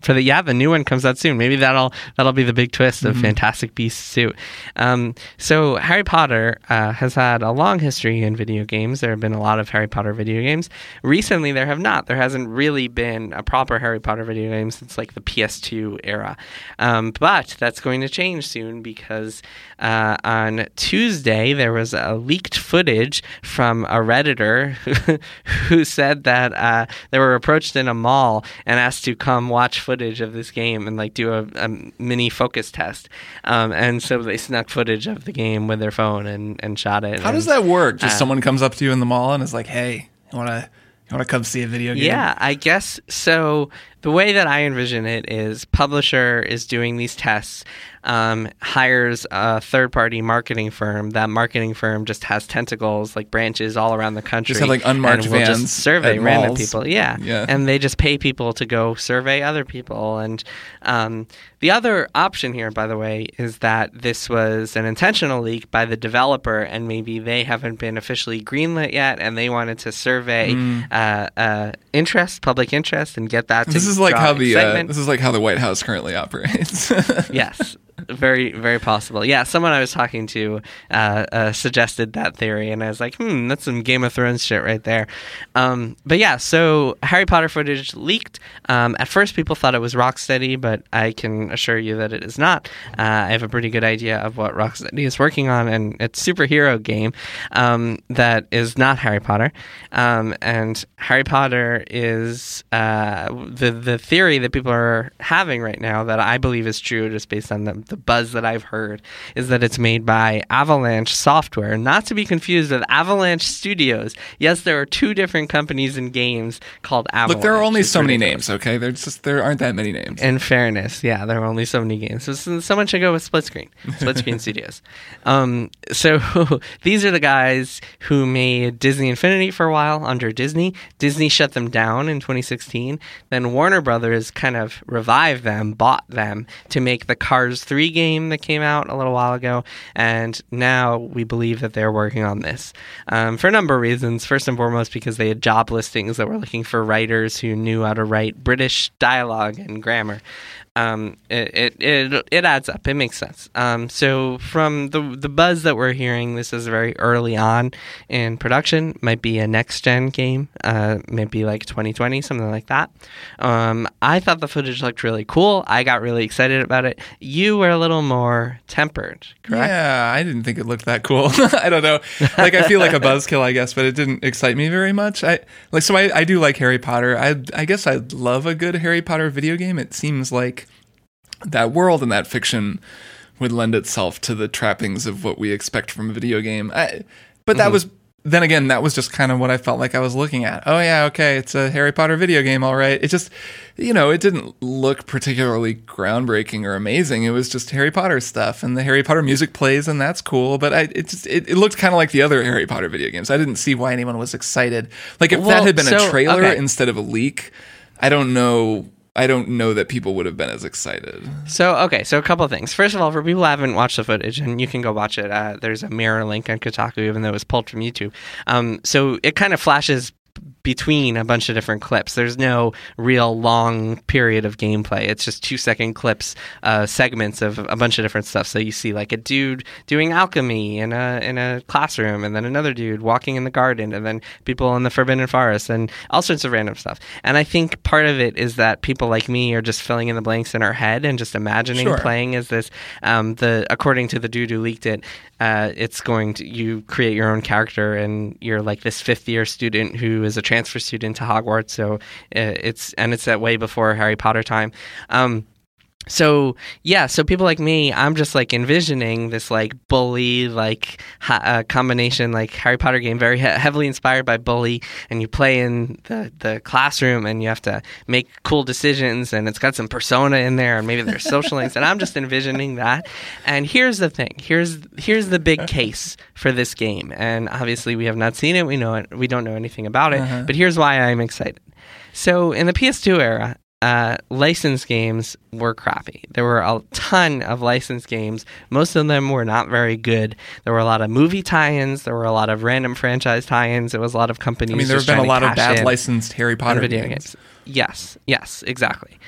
For the yeah, the new one comes out soon. Maybe that'll that'll be the big twist of Mhm. Fantastic Beasts too. Um, so Harry Potter uh, has had a long history in video games. There have been a lot of Harry Potter video games. Recently, there have not. There hasn't really been a proper Harry Potter video game since like the PS2 era. Um, but that's going to change soon because uh, on Tuesday there was a leaked footage from a redditor who said that uh, they were approached in a mall and asked to come watch footage of this game and like do a, a mini focus test. Um, and so they snuck footage of the game with their phone and, and shot it. How and, does that work? Just uh, someone comes up to you in the mall and is like, "Hey, you want to you want to come see a video game?" Yeah, I guess so. The way that I envision it is publisher is doing these tests, um, hires a third party marketing firm. That marketing firm just has tentacles like branches all around the country. Just have, like, unmarked and vans just survey random people. Yeah. Yeah. And they just pay people to go survey other people. And um, the other option here, by the way, is that this was an intentional leak by the developer, and maybe they haven't been officially greenlit yet, and they wanted to survey Mm. uh, uh, interest, public interest, and get that. To This is like how the uh, this is like how the White House currently operates. yes. Very, very possible. Yeah, someone I was talking to uh, uh, suggested that theory, and I was like, "Hmm, that's some Game of Thrones shit right there." Um, but yeah, so Harry Potter footage leaked. Um, at first, people thought it was Rocksteady, but I can assure you that it is not. Uh, I have a pretty good idea of what Rocksteady is working on, and it's superhero game um, that is not Harry Potter. Um, and Harry Potter is uh, the the theory that people are having right now that I believe is true, just based on the, the buzz that I've heard, is that it's made by Avalanche Software, not to be confused with Avalanche Studios. Yes, there are two different companies in games called Avalanche. Look, there are only It's so many names. Okay, there's just there aren't that many names. In fairness, yeah, there are only so many games. So, so someone should go with Split Screen, Split Screen Studios. Um, so these are the guys who made Disney Infinity for a while under Disney. Disney shut them down in 2016. Then Warner Brothers kind of revived them, bought them to make the Cars 3 game that came out a little while ago. And now we believe that they're working on this um, for a number of reasons. First and foremost, because they had job listings that were looking for writers who knew how to write British dialogue and grammar. Um, it, it, it, it adds up. It makes sense. Um, so from the the buzz that we're hearing, this is very early on in production. Might be a next gen game. Uh, maybe like 2020, something like that. Um, I thought the footage looked really cool. I got really excited about it. You were a little more tempered, correct? Yeah, I didn't think it looked that cool. I don't know. Like I feel like a buzzkill, I guess, but it didn't excite me very much. I like so I, I do like Harry Potter. I I guess I love a good Harry Potter video game. It seems like that world and that fiction would lend itself to the trappings of what we expect from a video game. I, but that Mhm. was then again, that was just kind of what I felt like I was looking at. Oh yeah, okay, it's a Harry Potter video game, all right. It just, you know, it didn't look particularly groundbreaking or amazing. It was just Harry Potter stuff, and the Harry Potter music plays, and that's cool. But I, it just, it, it looked kind of like the other Harry Potter video games. I didn't see why anyone was excited. Like if that had been so- a trailer okay. instead of a leak, I don't know. I don't know that people would have been as excited. So okay, so a couple things. First of all, for people who haven't watched the footage, and you can go watch it. Uh, there's a mirror link on Kotaku, even though it was pulled from YouTube. Um, so it kind of flashes between a bunch of different clips. There's no real long period of gameplay. It's just two second clips, uh, segments of a bunch of different stuff. So you see like a dude doing alchemy in a in a classroom, and then another dude walking in the garden, and then people in the Forbidden Forest, and all sorts of random stuff. And I think part of it is that people like me are just filling in the blanks in our head and just imagining Sure. playing as this. Um, the according to the dude who leaked it, uh, it's going to you create your own character, and you're like this fifth year student who is a transfer student to Hogwarts. So uh, it's and it's that way before Harry Potter time. Um, so yeah, so people like me, I'm just like envisioning this like bully like ha- uh, combination like Harry Potter game, very he- heavily inspired by bully, and you play in the the classroom and you have to make cool decisions, and it's got some persona in there, and maybe there's social links, and I'm just envisioning that. And here's the thing, here's here's the big case for this game, and obviously we have not seen it, we know it, we don't know anything about it, Uh-huh. but here's why I'm excited. So in the PS2 era, uh, licensed games were crappy. There were a ton of licensed games. Most of them were not very good. There were a lot of movie tie-ins. There were a lot of random franchise tie-ins. It was a lot of companies. I mean, there have been a lot of bad licensed Harry Potter video games. Yes, yes, exactly.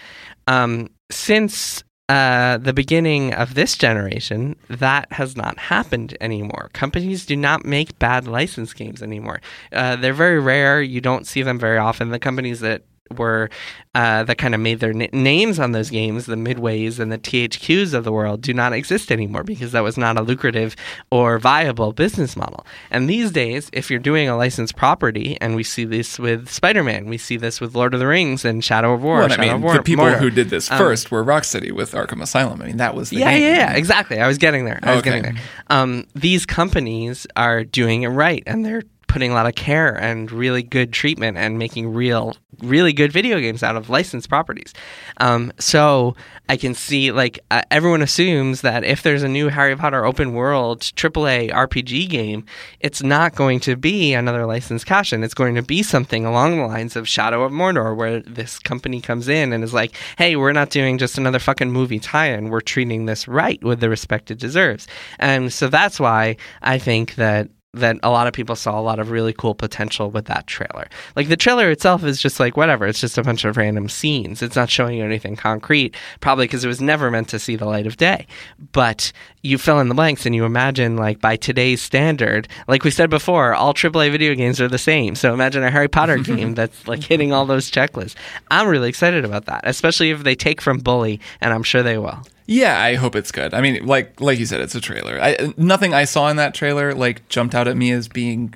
Um, since uh, the beginning of this generation, that has not happened anymore. Companies do not make bad license games anymore. Uh, they're very rare. You don't see them very often. The companies that were uh, that kind of made their n- names on those games, the Midways and the THQs of the world, do not exist anymore because that was not a lucrative or viable business model. And these days, if you're doing a licensed property, and we see this with Spider-Man, we see this with Lord of the Rings and Shadow of War. Well, I mean, of War the people Mordor. who did this Um, first were Rocksteady with Arkham Asylum. I mean, that was the yeah, game. yeah, yeah, exactly. I was getting there. I was Okay. getting there. Um, these companies are doing it right, and they're putting a lot of care and really good treatment and making real, really good video games out of licensed properties. Um, so I can see like uh, everyone assumes that if there's a new Harry Potter open world AAA RPG game, it's not going to be another licensed cash in. It's going to be something along the lines of Shadow of Mordor, where this company comes in and is like, "Hey, we're not doing just another fucking movie tie-in. We're treating this right with the respect it deserves." And so that's why I think that that a lot of people saw a lot of really cool potential with that trailer. Like the trailer itself is just like whatever, it's just a bunch of random scenes. It's not showing you anything concrete, probably because it was never meant to see the light of day. But you fill in the blanks and you imagine like by today's standard, like we said before, all AAA video games are the same. So imagine a Harry Potter game that's like hitting all those checklists. I'm really excited about that, especially if they take from Bully, and I'm sure they will. Yeah, I hope it's good. I mean, like like you said, it's a trailer. I, nothing I saw in that trailer like jumped out at me as being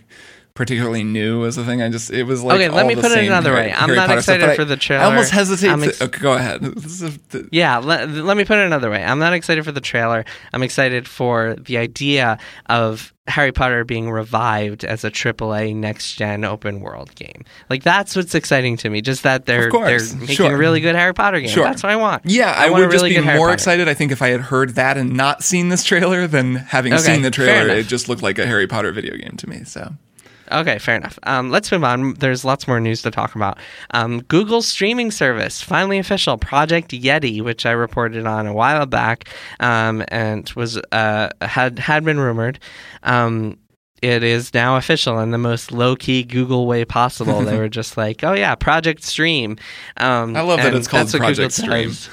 particularly new as a thing. I just it was like okay. Let me put it another Harry, way. I'm Harry not Potter excited stuff, for the trailer. I almost hesitate. Ex- to, okay, go ahead. Yeah, let, let me put it another way. I'm not excited for the trailer. I'm excited for the idea of Harry Potter being revived as a AAA next gen open world game. Like that's what's exciting to me. Just that they're they're making sure. a really good Harry Potter game. Sure. That's what I want. Yeah, I, I, want would really just be more Harry excited. I think if I had heard that and not seen this trailer than having Okay, seen the trailer, it just looked like a Harry Potter video game to me. So. Okay, fair enough. Um, let's move on. There's lots more news to talk about. Um, Google's streaming service, finally official, Project Yeti, which I reported on a while back, um, and was uh, had had been rumored. Um, it is now official in the most low key Google way possible. they were just like, "Oh yeah, Project Stream." Um, I love that it's called Project Google Stream. does.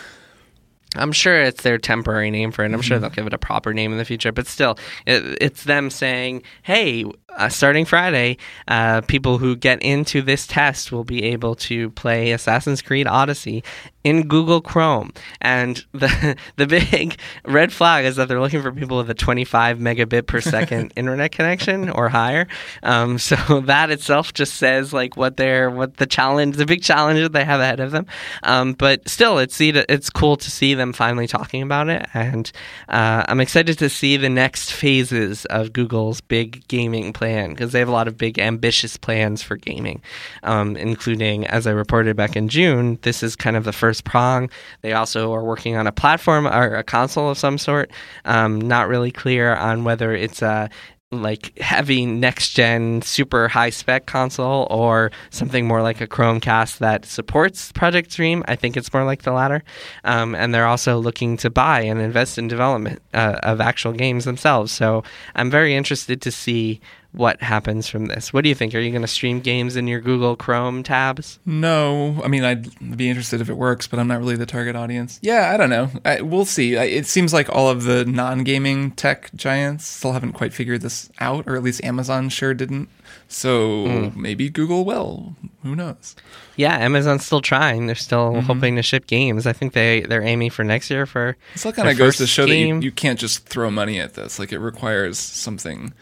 I'm sure it's their temporary name for it. I'm sure Mm-hmm. they'll give it a proper name in the future, but still, it, it's them saying, "Hey, uh, starting Friday, uh, people who get into this test will be able to play Assassin's Creed Odyssey in Google Chrome." And the the big red flag is that they're looking for people with a 25 megabit per second internet connection or higher. Um, so that itself just says like what they're what the challenge, the big challenge that they have ahead of them. Um, but still, it's it's cool to see them finally talking about it, and uh, I'm excited to see the next phases of Google's big gaming plan because they have a lot of big ambitious plans for gaming, um, including as I reported back in June. This is kind of the first prong. They also are working on a platform or a console of some sort. Um, not really clear on whether it's a like heavy next gen super high spec console or something more like a Chromecast that supports Project Stream. I think it's more like the latter. Um, and they're also looking to buy and invest in development uh, of actual games themselves. So I'm very interested to see what happens from this. What do you think? Are you going to stream games in your Google Chrome tabs? No, I mean I'd be interested if it works, but I'm not really the target audience. Yeah, I don't know. I, we'll see. I, it seems like all of the non-gaming tech giants still haven't quite figured this out, or at least Amazon sure didn't. So Mm. maybe Google will. Who knows? Yeah, Amazon's still trying. They're still hoping to ship games. I think they they're aiming for next year for. It still kind of goes to show that you, you can't just throw money at this. Like it requires something,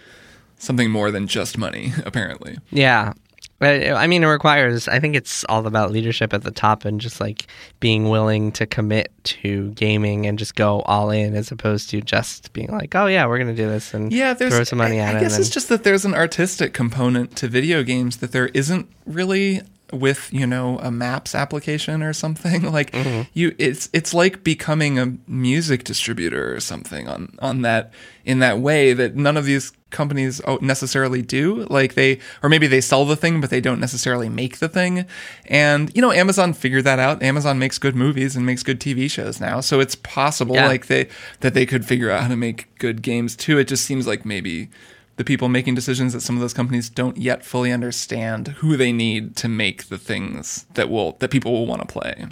something more than just money. Apparently. Yeah. I mean, it requires, I think it's all about leadership at the top and just like being willing to commit to gaming and just go all in as opposed to just being like, oh, yeah, we're going to do this and Yeah, there's. throw some money I, at I it. guess and it's just that there's an artistic component to video games that there isn't really with you know a maps application or something like Mm-hmm. you it's it's like becoming a music distributor or something on on that in that way that none of these companies necessarily do. Like they or maybe they sell the thing but they don't necessarily make the thing. And you know Amazon figured that out. Amazon makes good movies and makes good TV shows now. So it's possible Yeah. like they that they could figure out how to make good games too. It just seems like maybe the people making decisions at some of those companies don't yet fully understand who they need to make the things that will that people will want to play.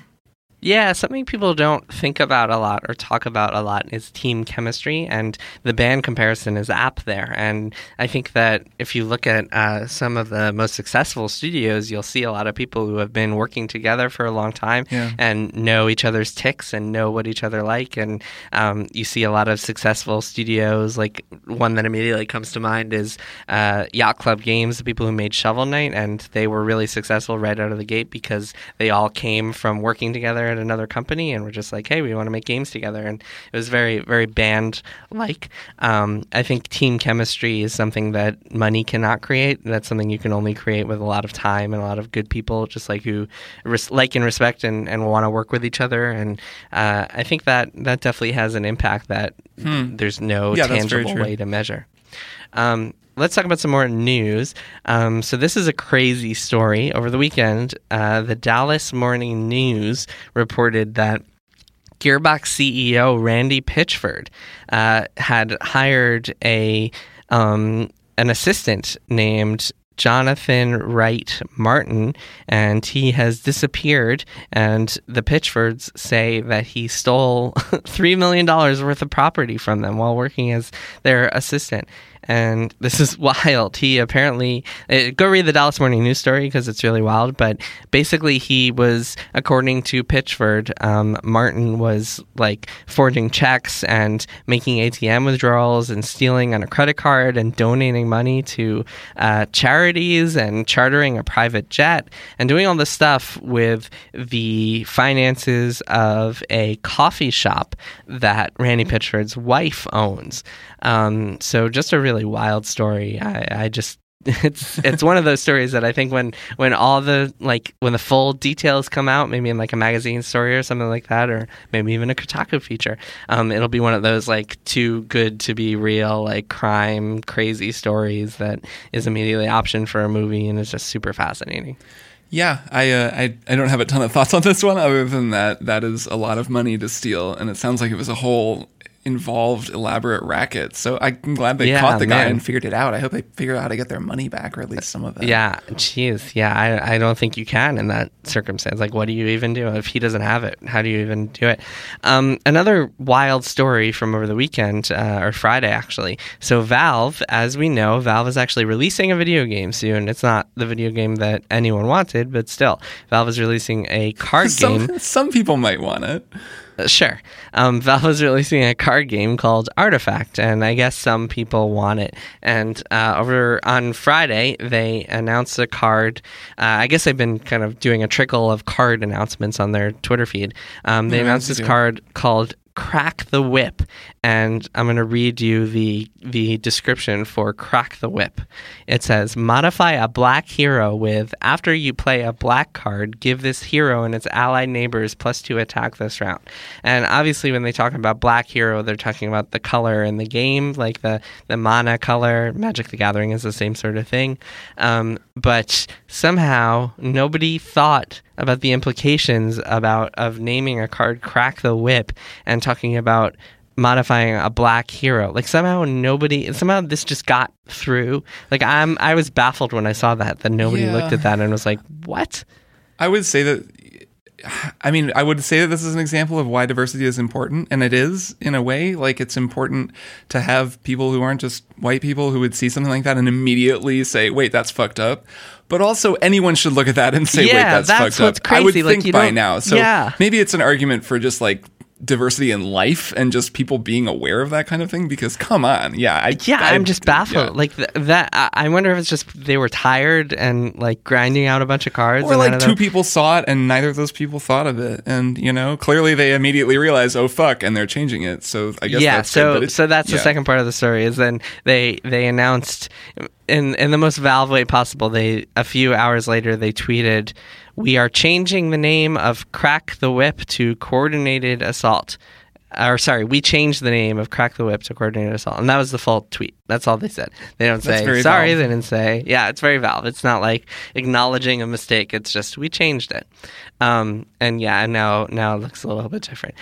Yeah, something people don't think about a lot or talk about a lot is team chemistry, and the band comparison is apt there. And I think that if you look at uh, some of the most successful studios, you'll see a lot of people who have been working together for a long time Yeah. and know each other's ticks and know what each other like. And um, you see a lot of successful studios. Like one that immediately comes to mind is uh, Yacht Club Games, the people who made Shovel Knight, and they were really successful right out of the gate because they all came from working together at another company and were just like, hey, we want to make games together. And it was very, very band like. Um, I think team chemistry is something that money cannot create. That's something you can only create with a lot of time and a lot of good people, just like who res- like and respect and, and want to work with each other. And uh, I think that that definitely has an impact that Hmm. there's no Yeah, tangible way to measure. Um, let's talk about some more news. Um, so this is a crazy story. Over the weekend, uh, the Dallas Morning News reported that Gearbox CEO Randy Pitchford uh, had hired a um, an assistant named Jonathan Wright Martin, and he has disappeared. And the Pitchfords say that he stole three million dollars worth of property from them while working as their assistant. And this is wild. He apparently uh, go read the Dallas Morning News story because it's really wild. But basically, he was, according to Pitchford, um, Martin was like forging checks and making ATM withdrawals and stealing on a credit card and donating money to uh, charities and chartering a private jet and doing all this stuff with the finances of a coffee shop that Randy Pitchford's wife owns. Um, so just a really wild story. I, I just it's it's one of those stories that I think when when all the like when the full details come out, maybe in like a magazine story or something like that, or maybe even a Kotaku feature, um, it'll be one of those like too good to be real, like crime crazy stories that is immediately optioned for a movie and is just super fascinating. Yeah, I, uh, I I don't have a ton of thoughts on this one other than that that is a lot of money to steal, and it sounds like it was a whole involved elaborate racket. So I'm glad they Yeah, caught the guy and figured it out. I hope they figure out how to get their money back or at least some of it. Yeah, jeez, yeah, I, I don't think you can in that circumstance. Like, what do you even do if he doesn't have it? How do you even do it? Um, another wild story from over the weekend uh, or Friday actually. So Valve, as we know, Valve is actually releasing a video game soon. It's not the video game that anyone wanted, but still, Valve is releasing a card game. some some people might want it. Sure. Um, Valve is releasing a card game called Artifact, and I guess some people want it. And uh, over on Friday, they announced a card. Uh, I guess they've been kind of doing a trickle of card announcements on their Twitter feed. Um, they Yeah, announced this card called Crack the Whip, and I'm going to read you the the description for Crack the Whip. It says, "Modify a black hero with after you play a black card, give this hero and its allied neighbors plus two attack this round." And obviously, when they talk about black hero, they're talking about the color in the game, like the the mana color. Magic the Gathering is the same sort of thing, um, but somehow nobody thought about the implications about of naming a card crack the whip and talking about modifying a black hero like somehow nobody somehow this just got through like i'm i was baffled when i saw that that nobody Yeah. looked at that and was like what I would say that. I mean, I would say that this is an example of why diversity is important, and it is in a way. Like, it's important to have people who aren't just white people who would see something like that and immediately say, "Wait, that's fucked up." But also, anyone should look at that and say, "Wait, that's, that's fucked up." I would like, think by now. So Yeah. maybe it's an argument for just like diversity in life and just people being aware of that kind of thing. Because come on, yeah, I, yeah I, i'm just baffled yeah. like th- that I, wonder if it's just they were tired and like grinding out a bunch of cards Or and like two them- people saw it and neither of those people thought of it, and you know clearly they immediately realized, oh fuck, and they're changing it. So I guess yeah that's so it- so that's the second part of the story is then they they announced in in the most valve way possible they a few hours later they tweeted we are changing the name of crack the whip to coordinated assault or sorry, we changed the name of Crack the Whip to Coordinated Assault, and that was the full tweet. That's all they said. They don't That's say sorry. Valve. They didn't say yeah. It's very Valve. It's not like acknowledging a mistake. It's just we changed it, um, and yeah, now now it looks a little bit different.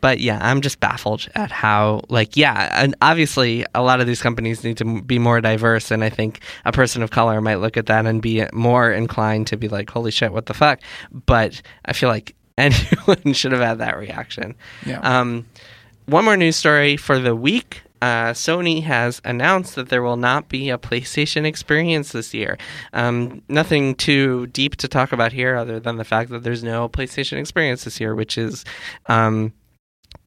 But yeah, I'm just baffled at how like yeah, and obviously a lot of these companies need to be more diverse, and I think a person of color might look at that and be more inclined to be like, holy shit, what the fuck? But I feel like anyone should have had that reaction. Yeah. Um, one more news story for the week. Uh, Sony has announced that there will not be a PlayStation experience this year. Um, nothing too deep to talk about here, other than the fact that there's no PlayStation experience this year, which is um,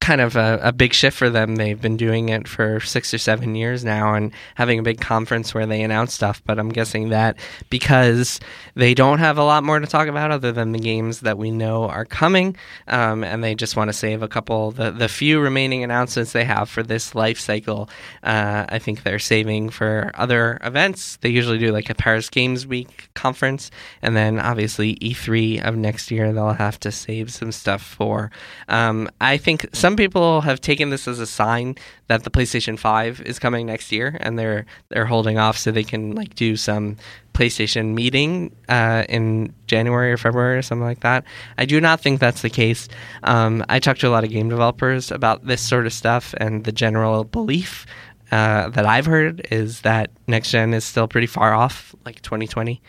kind of a, a, big shift for them. They've been doing it for six or seven years now and having a big conference where they announce stuff. But I'm guessing that because they don't have a lot more to talk about other than the games that we know are coming, um, and they just want to save a couple, the, the few remaining announcements they have for this life cycle, uh, I think they're saving for other events. They usually do like a Paris Games Week conference, and then obviously E3 of next year, they'll have to save some stuff for. Um, I think some people have taken this as a sign that the PlayStation 5 is coming next year, and they're they're holding off so they can like do some PlayStation meeting uh, in January or February or something like that. I do not think that's the case. Um, I talked to a lot of game developers about this sort of stuff, and the general belief uh, that I've heard is that next gen is still pretty far off, like 2020.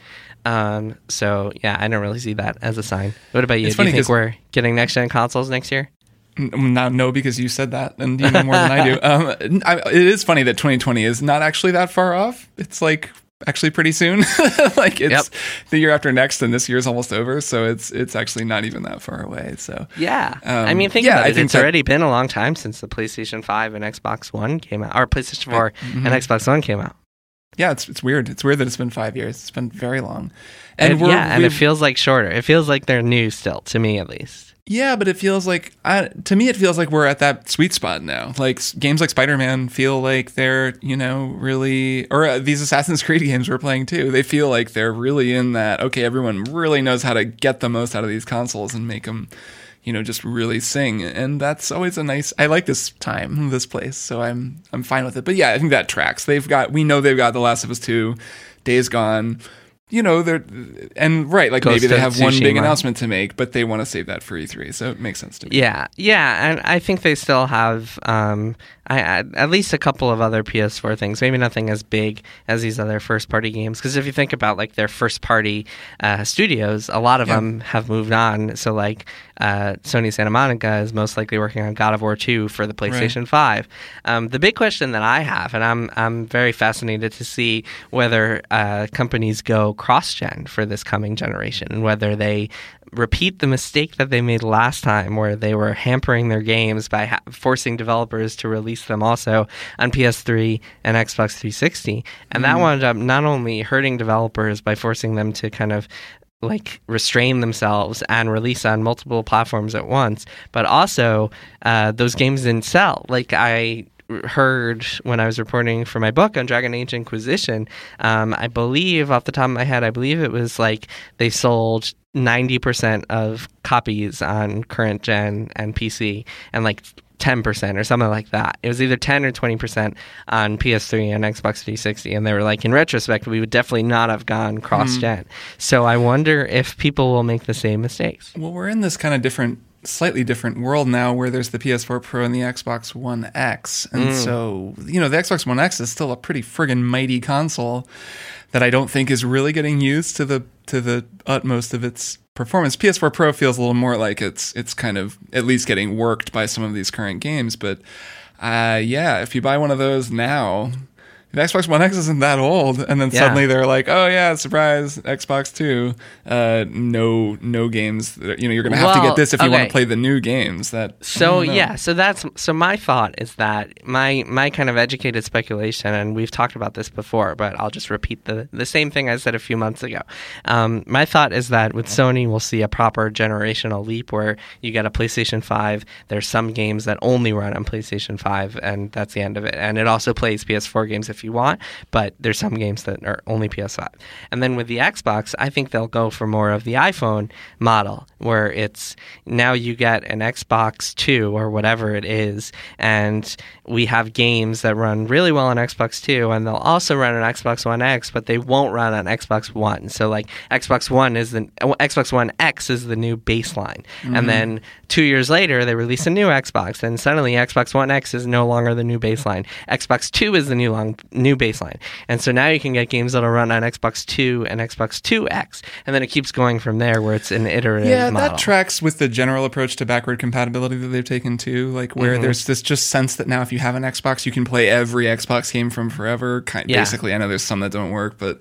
Um, so yeah, I don't really see that as a sign. What about you? It's do you think we're getting next gen consoles next year? Not no, because you said that, and you know more than I do. Um, I, it is funny that 2020 is not actually that far off. It's like actually pretty soon. like it's yep. the year after next, and this year's almost over. So it's it's actually not even that far away. So yeah, um, I mean, think yeah, about it. Think It's that, already been a long time since the PlayStation Five and Xbox One came out, or PlayStation 4 mm-hmm. and Xbox One came out. Yeah, it's it's weird. It's weird that it's been five years. It's been very long, and, and yeah, and it feels like shorter. It feels like they're new still to me, at least. Yeah, but it feels like I, to me it feels like we're at that sweet spot now. Like games like Spider-Man feel like they're, you know, really or uh, these Assassin's Creed games we're playing too. They feel like they're really in that okay, everyone really knows how to get the most out of these consoles and make them, you know, just really sing. And that's always a nice I like this time, this place. So I'm I'm fine with it. But yeah, I think that tracks. They've got we know they've got The Last of Us 2, Days Gone, you know they're and right like Ghost maybe they have Tsushima. one big announcement to make but they want to save that for e3 so it makes sense to me yeah yeah and i think they still have um I, at least a couple of other ps4 things maybe nothing as big as these other first party games because if you think about like their first party uh, studios a lot of yeah. them have moved on so like uh, sony santa monica is most likely working on god of war 2 for the playstation right. 5 um, the big question that i have and i'm i'm very fascinated to see whether uh, companies go cross gen for this coming generation and whether they repeat the mistake that they made last time where they were hampering their games by ha- forcing developers to release them also on PS3 and Xbox 360 and mm. that mm-hmm. wound up not only hurting developers by forcing them to kind of like restrain themselves and release on multiple platforms at once but also uh, those games didn't sell like i heard when I was reporting for my book on Dragon Age Inquisition. Um, I believe, off the top of my head, I believe it was like they sold 90% of copies on current gen and PC and like 10% or something like that. It was either 10 or 20% on PS3 and Xbox 360. And they were like, in retrospect, we would definitely not have gone cross gen. Mm. So I wonder if people will make the same mistakes. Well, we're in this kind of different slightly different world now where there's the PS4 Pro and the Xbox One X. And mm. so, you know, the Xbox One X is still a pretty friggin' mighty console that I don't think is really getting used to the to the utmost of its performance. PS4 Pro feels a little more like it's it's kind of at least getting worked by some of these current games, but uh, yeah, if you buy one of those now, the Xbox One X isn't that old, and then yeah. suddenly they're like, "Oh yeah, surprise, Xbox Two, uh, no, no games. You know, you're gonna have well, to get this if you want to play the new games." That so yeah, so that's so my thought is that my my kind of educated speculation, and we've talked about this before, but I'll just repeat the the same thing I said a few months ago. Um, my thought is that with Sony, we'll see a proper generational leap where you get a PlayStation Five. There's some games that only run on PlayStation Five, and that's the end of it. And it also plays PS4 games if you want, but there's some games that are only PS5. And then with the Xbox, I think they'll go for more of the iPhone model, where it's now you get an Xbox 2 or whatever it is, and we have games that run really well on Xbox 2, and they'll also run on Xbox One X, but they won't run on Xbox One. So like Xbox One is the Xbox One X is the new baseline, mm-hmm. and then two years later they release a new Xbox, and suddenly Xbox One X is no longer the new baseline. Xbox Two is the new long new baseline. And so now you can get games that'll run on Xbox 2 and Xbox 2X. And then it keeps going from there where it's an iterative Yeah, model. that tracks with the general approach to backward compatibility that they've taken too. Like where mm-hmm. there's this just sense that now if you have an Xbox, you can play every Xbox game from forever. Kind, yeah. Basically, I know there's some that don't work, but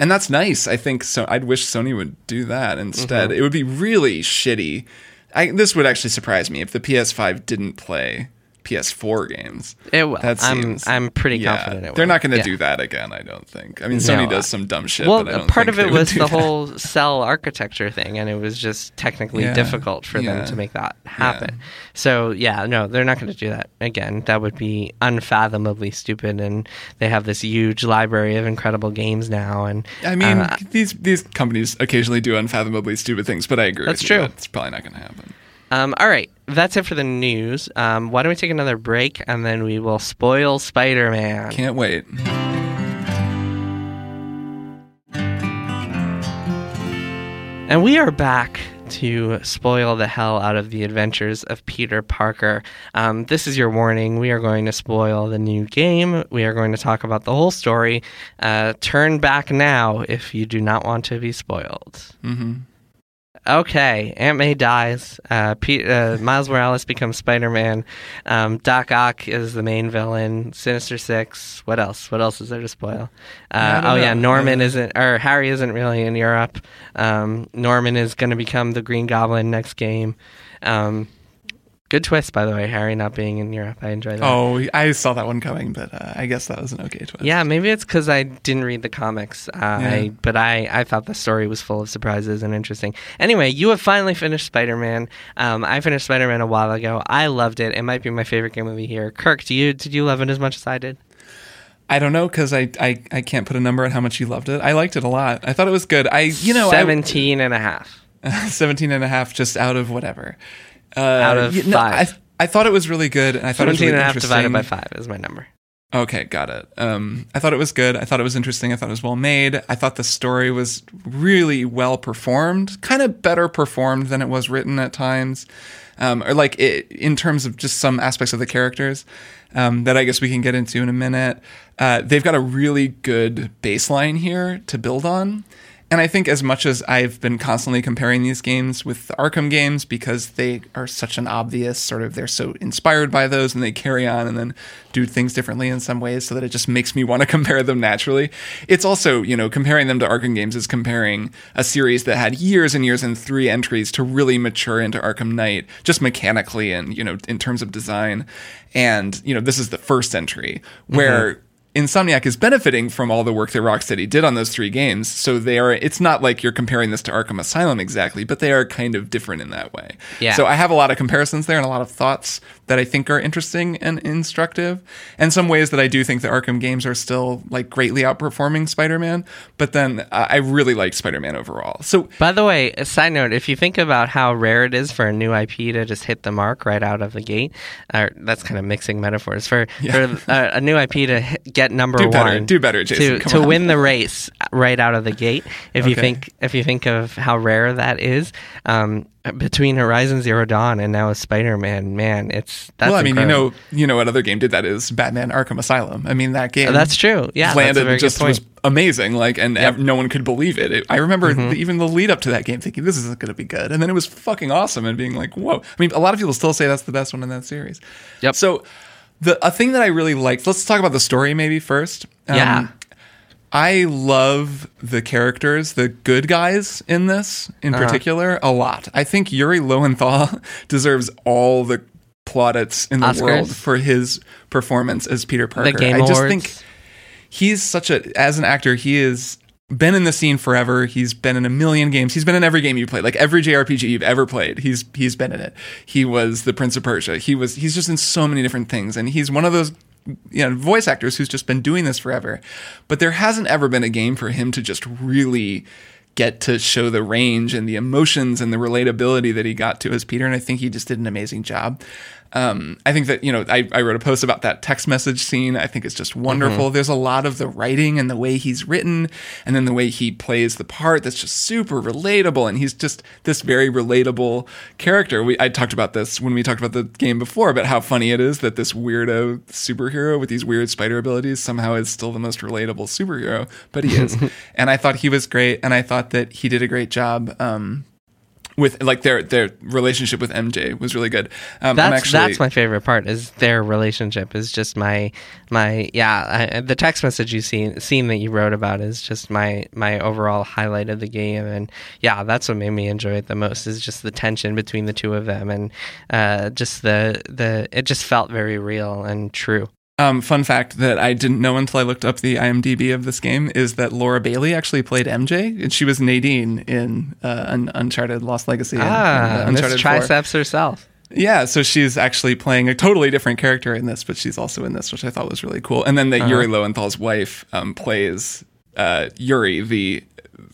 And that's nice. I think so. I'd wish Sony would do that instead. Mhm. It would be really shitty. I, this would actually surprise me if the PS5 didn't play PS4 games. It will. That I'm- I'm pretty yeah, confident it They're not going to Yeah. do that again. I don't think. I mean, Sony uh, does some dumb shit. Well, but I don't part of it was the that. whole cell architecture thing, and it was just technically Yeah, difficult for them to make that happen. So, yeah, no, they're not going to do that again. That would be unfathomably stupid. And they have this huge library of incredible games now. And I mean, uh, these these companies occasionally do unfathomably stupid things, but I agree. That's with you. true. It's probably not going to happen. Um, all right, that's it for the news. Um, why don't we take another break and then we will spoil Spider Man? Can't wait. And we are back to spoil the hell out of the adventures of Peter Parker. Um, this is your warning. We are going to spoil the new game. We are going to talk about the whole story. Uh, turn back now if you do not want to be spoiled. Mm-hmm. Okay, Aunt May dies. Uh, Pete, uh, Miles Morales becomes Spider Man. Um, Doc Ock is the main villain. Sinister Six. What else? What else is there to spoil? Uh, oh yeah. Norman isn't, or Harry isn't really in Europe. Um, Norman is going to become the Green Goblin next game. Um, good twist, by the way. Harry not being in Europe. I enjoy that. Oh, I saw that one coming, but uh, I guess that was an okay twist. Yeah, maybe it's because I didn't read the comics. Uh, I, but I, I thought the story was full of surprises and interesting. Anyway, you have finally finished Spider Man. Um, I finished Spider Man a while ago. I loved it. It might be my favorite game the year. Kirk, do you did you love it as much as I did? I don't know because I, I I can't put a number on how much you loved it. I liked it a lot. I thought it was good. I you know I- 17 and a half. 17 and a half just out of whatever. Uh, Out of you- no, five. I thought it was really good. And I thought it was 17 really and a half divided by five is my number. Okay, got it. Um, I thought it was good. I thought it was interesting. I thought it was well made. I thought the story was really well performed, kind of better performed than it was written at times, um, or like it, in terms of just some aspects of the characters um, that I guess we can get into in a minute. Uh, they've got a really good baseline here to build on. And I think as much as I've been constantly comparing these games with the Arkham games because they are such an obvious sort of they're so inspired by those and they carry on and then do things differently in some ways so that it just makes me want to compare them naturally. It's also, you know, comparing them to Arkham games is comparing a series that had years and years and three entries to really mature into Arkham Knight just mechanically and, you know, in terms of design. And, you know, this is the first entry where mm-hmm. Insomniac is benefiting from all the work that Rocksteady did on those three games. So they are it's not like you're comparing this to Arkham Asylum exactly, but they are kind of different in that way. Yeah. So I have a lot of comparisons there and a lot of thoughts that I think are interesting and instructive. And some ways that I do think the Arkham games are still like greatly outperforming Spider-Man, but then uh, I really liked Spider-Man overall. So By the way, a side note: if you think about how rare it is for a new IP to just hit the mark right out of the gate, uh, that's kind of mixing metaphors. For Yeah. for uh, a new IP to hit, get number Do better, one, do better, Jason, to to win the race right out of the gate. If you think if you think of how rare that is, um, between Horizon Zero Dawn and now Spider Man, man, it's that's well, I mean, incredible. you know, you know what other game did that is Batman Arkham Asylum. I mean, that game. Oh, that's true. Yeah, landed just was amazing. Like, and ev- no one could believe it. It- I remember Mhm. the, even the lead up to that game, thinking this isn't going to be good, and then it was fucking awesome, and being like, whoa. I mean, a lot of people still say that's the best one in that series. Yep. So, the a thing that I really liked. Let's talk about the story maybe first. Um, Yeah. I love the characters, the good guys in this in Uh-huh. particular, a lot. I think Yuri Lowenthal deserves all the plaudits in the Oscars? world for his performance as Peter Parker. I just Awards? think he's such a as an actor, he has been in the scene forever. He's been in a million games. He's been in every game you played, like every JRPG you've ever played. He's he's been in it. He was the Prince of Persia. He was he's just in so many different things, and he's one of those you know voice actors who's just been doing this forever. But there hasn't ever been a game for him to just really get to show the range and the emotions and the relatability that he got to as Peter. And I think he just did an amazing job. Um, I think that, you know, I, I, wrote a post about that text message scene. I think it's just wonderful. Mm-hmm. There's a lot of the writing and the way he's written, and then the way he plays the part that's just super relatable. And he's just this very relatable character. We, I talked about this when we talked about the game before, about how funny it is that this weirdo superhero with these weird spider abilities somehow is still the most relatable superhero, but he is. and I thought he was great, and I thought that he did a great job. Um, with like their their relationship with MJ was really good. Um, that's actually, that's my favorite part is their relationship is just my my yeah I, the text message you seen scene that you wrote about is just my my overall highlight of the game and yeah that's what made me enjoy it the most is just the tension between the two of them and uh, just the the it just felt very real and true. Um, fun fact that I didn't know until I looked up the IMDb of this game is that Laura Bailey actually played MJ, and she was Nadine in uh, Un- Uncharted Lost Legacy. Ah, and, uh, Uncharted Triceps 4. herself. Yeah, so she's actually playing a totally different character in this, but she's also in this, which I thought was really cool. And then that uh-huh. Yuri Lowenthal's wife um, plays uh, Yuri, the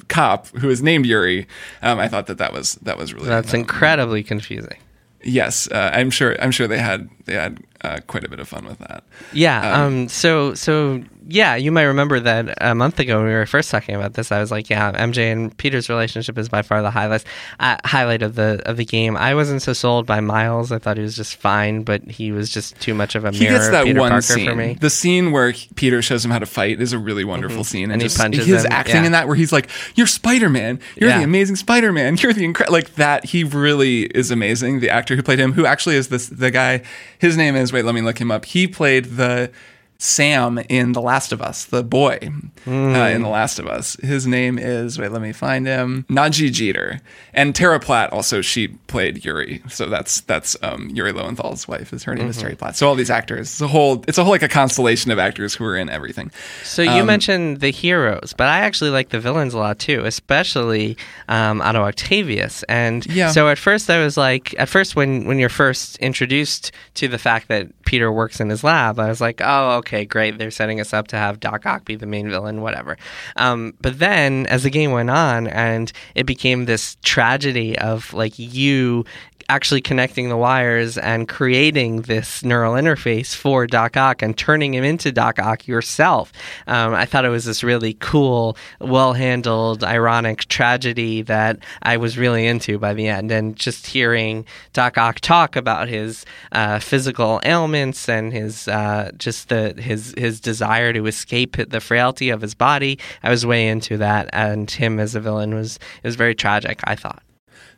cop who is named Yuri. Um, I thought that that was that was really that's incredibly confusing. Yes, uh, I'm sure. I'm sure they had they had uh, quite a bit of fun with that. Yeah. Um, um, so so yeah, you might remember that a month ago when we were first talking about this. I was like, yeah, MJ and Peter's relationship is by far the highlight uh, highlight of the of the game. I wasn't so sold by Miles. I thought he was just fine, but he was just too much of a he mirror gets that Peter one Parker scene. for me. The scene where Peter shows him how to fight is a really wonderful mm-hmm. scene, and, and just, he punches his him. acting yeah. in that, where he's like, "You're Spider Man. You're yeah. the amazing Spider Man. You're the incredible." Like that, he really is amazing. The actor who played him, who actually is this the guy. His name is wait, let me look him up. He played the Sam in The Last of Us, the boy mm. uh, in The Last of Us. His name is, wait, let me find him, Nadji Jeter. And Tara Platt also, she played Yuri. So that's that's um, Yuri Lowenthal's wife, is her name mm-hmm. is Tara Platt. So all these actors, it's a whole, it's a whole like a constellation of actors who are in everything. So you um, mentioned the heroes, but I actually like the villains a lot too, especially um, Otto Octavius. And yeah. so at first I was like, at first when, when you're first introduced to the fact that Peter works in his lab, I was like, oh, okay, great. They're setting us up to have Doc Ock be the main villain, whatever. Um, but then as the game went on and it became this tragedy of like you actually connecting the wires and creating this neural interface for Doc Ock and turning him into Doc Ock yourself. Um, I thought it was this really cool, well handled, ironic tragedy that I was really into by the end. And just hearing Doc Ock talk about his uh, physical ailments and his uh, just the his his desire to escape the frailty of his body, I was way into that. And him as a villain was was very tragic. I thought.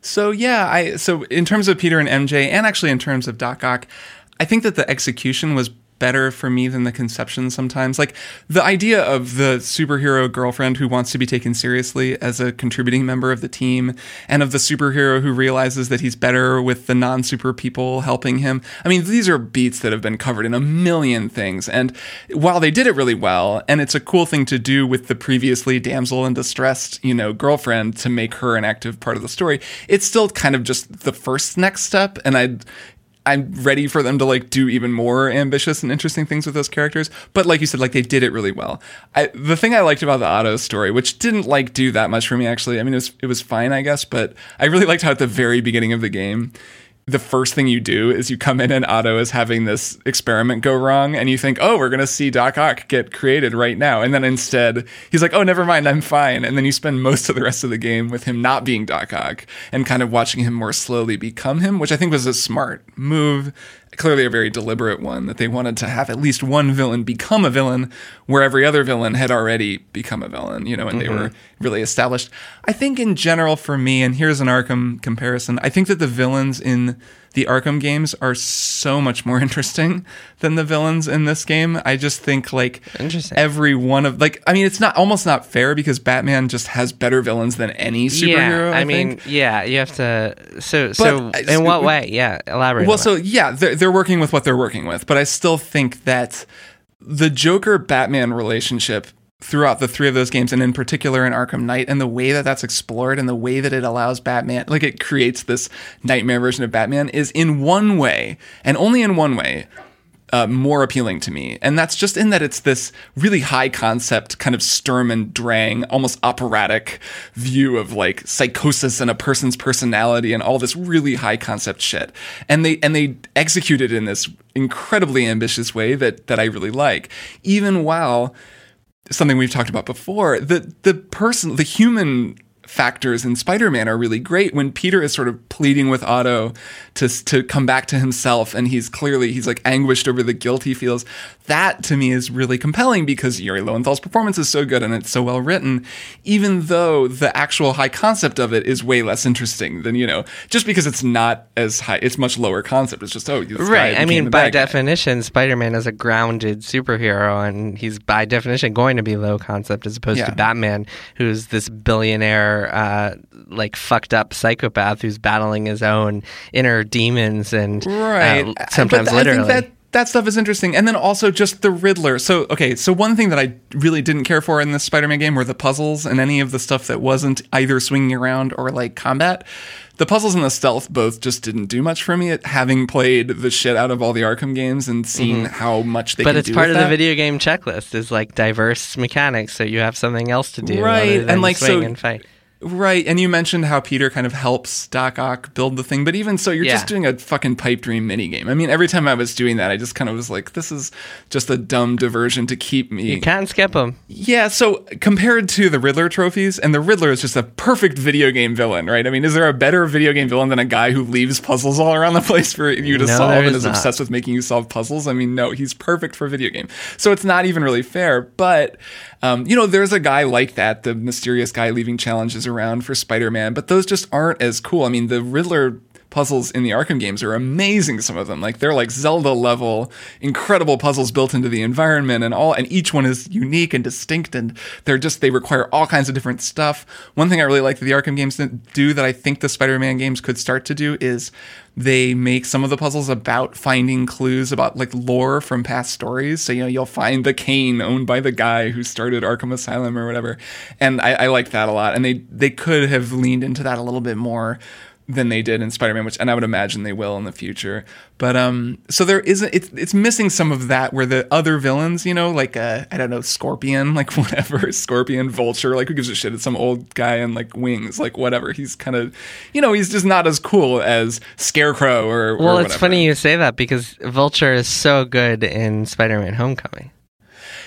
So yeah, I so in terms of Peter and MJ, and actually in terms of Doc Ock, I think that the execution was better for me than the conception sometimes. Like the idea of the superhero girlfriend who wants to be taken seriously as a contributing member of the team, and of the superhero who realizes that he's better with the non super people helping him. I mean, these are beats that have been covered in a million things. And while they did it really well, and it's a cool thing to do with the previously damsel and distressed, you know, girlfriend to make her an active part of the story, it's still kind of just the first next step. And I, I'm ready for them to like do even more ambitious and interesting things with those characters. But like you said, like they did it really well. I, the thing I liked about the Otto story, which didn't like do that much for me actually. I mean, it was it was fine, I guess, but I really liked how at the very beginning of the game, the first thing you do is you come in and Otto is having this experiment go wrong, and you think, oh, we're gonna see Doc Ock get created right now, and then instead he's like, oh, never mind, I'm fine, and then you spend most of the rest of the game with him not being Doc Ock and kind of watching him more slowly become him, which I think was a smart move clearly a very deliberate one that they wanted to have at least one villain become a villain where every other villain had already become a villain, you know, and mm-hmm. they were really established. I think in general for me, and here's an Arkham comparison, I think that the villains in the Arkham games are so much more interesting than the villains in this game. I just think like every one of like I mean it's not almost not fair because Batman just has better villains than any superhero. Yeah, I, I mean, think. yeah, you have to. So so in what way? Yeah, elaborate. Well, so yeah, they're, they're working with what they're working with, but I still think that the Joker Batman relationship throughout the three of those games and in particular in Arkham Knight and the way that that's explored and the way that it allows Batman like it creates this nightmare version of Batman is in one way and only in one way uh, more appealing to me. And that's just in that it's this really high concept, kind of Sturm and Drang, almost operatic view of like psychosis and a person's personality and all this really high concept shit. And they and they execute it in this incredibly ambitious way that that I really like. Even while something we've talked about before, the the person, the human factors in Spider-Man are really great when Peter is sort of pleading with Otto to to come back to himself and he's clearly he's like anguished over the guilt he feels. That to me is really compelling because Yuri Lowenthal's performance is so good and it's so well written even though the actual high concept of it is way less interesting than, you know, just because it's not as high it's much lower concept. It's just oh, right. I mean, by definition, Spider-Man is a grounded superhero and he's by definition going to be low concept as opposed Yeah. to Batman who's this billionaire uh, like fucked up psychopath who's battling his own inner demons and right. Uh, sometimes But literally. I think that that stuff is interesting. And then also just the riddler. So okay so one thing that i really didn't care for in this spider-man game were the puzzles and any of the stuff that wasn't either swinging around or like combat. The puzzles and the stealth both just didn't do much for me having played the shit out of all the arkham games and seeing Mhm. how much they but it's do part of the video game checklist is like diverse mechanics so you have something else to do Right, and, like, swing so- and fight Right, and you mentioned how Peter kind of helps Doc Ock build the thing, but even so, you're Yeah. just doing a fucking pipe dream mini game. I mean, every time I was doing that, I just kind of was like, "This is just a dumb diversion to keep me." you can't skip them Yeah, so compared to the Riddler trophies, and the Riddler is just a perfect video game villain, right? I mean, is there a better video game villain than a guy who leaves puzzles all around the place for you to No, solve and is not. obsessed with making you solve puzzles? I mean, no, he's perfect for a video game. So it's not even really fair, but um, you know, there's a guy like that, the mysterious guy leaving challenges around for Spider-Man, but those just aren't as cool. I mean, the Riddler puzzles in the Arkham games are amazing some of them like they're like Zelda level incredible puzzles built into the environment and all and each one is unique and distinct and they're just they require all kinds of different stuff one thing I really like that the Arkham games do that I think the Spider-Man games could start to do is they make some of the puzzles about finding clues about like lore from past stories. So, you know, you'll find the cane owned by the guy who started Arkham Asylum or whatever. And I, I like that a lot. And they, they could have leaned into that a little bit more than they did in Spider-Man, which, and I would imagine they will in the future. But, um, so there isn't, it's, it's missing some of that where the other villains, you know, like, uh, I don't know, Scorpion, like whatever, Scorpion, Vulture, like who gives a shit? It's some old guy in like wings, like whatever. He's kind of, you know, he's just not as cool as Scarecrow or, or well it's funny you say that because vulture is so good in spider-man homecoming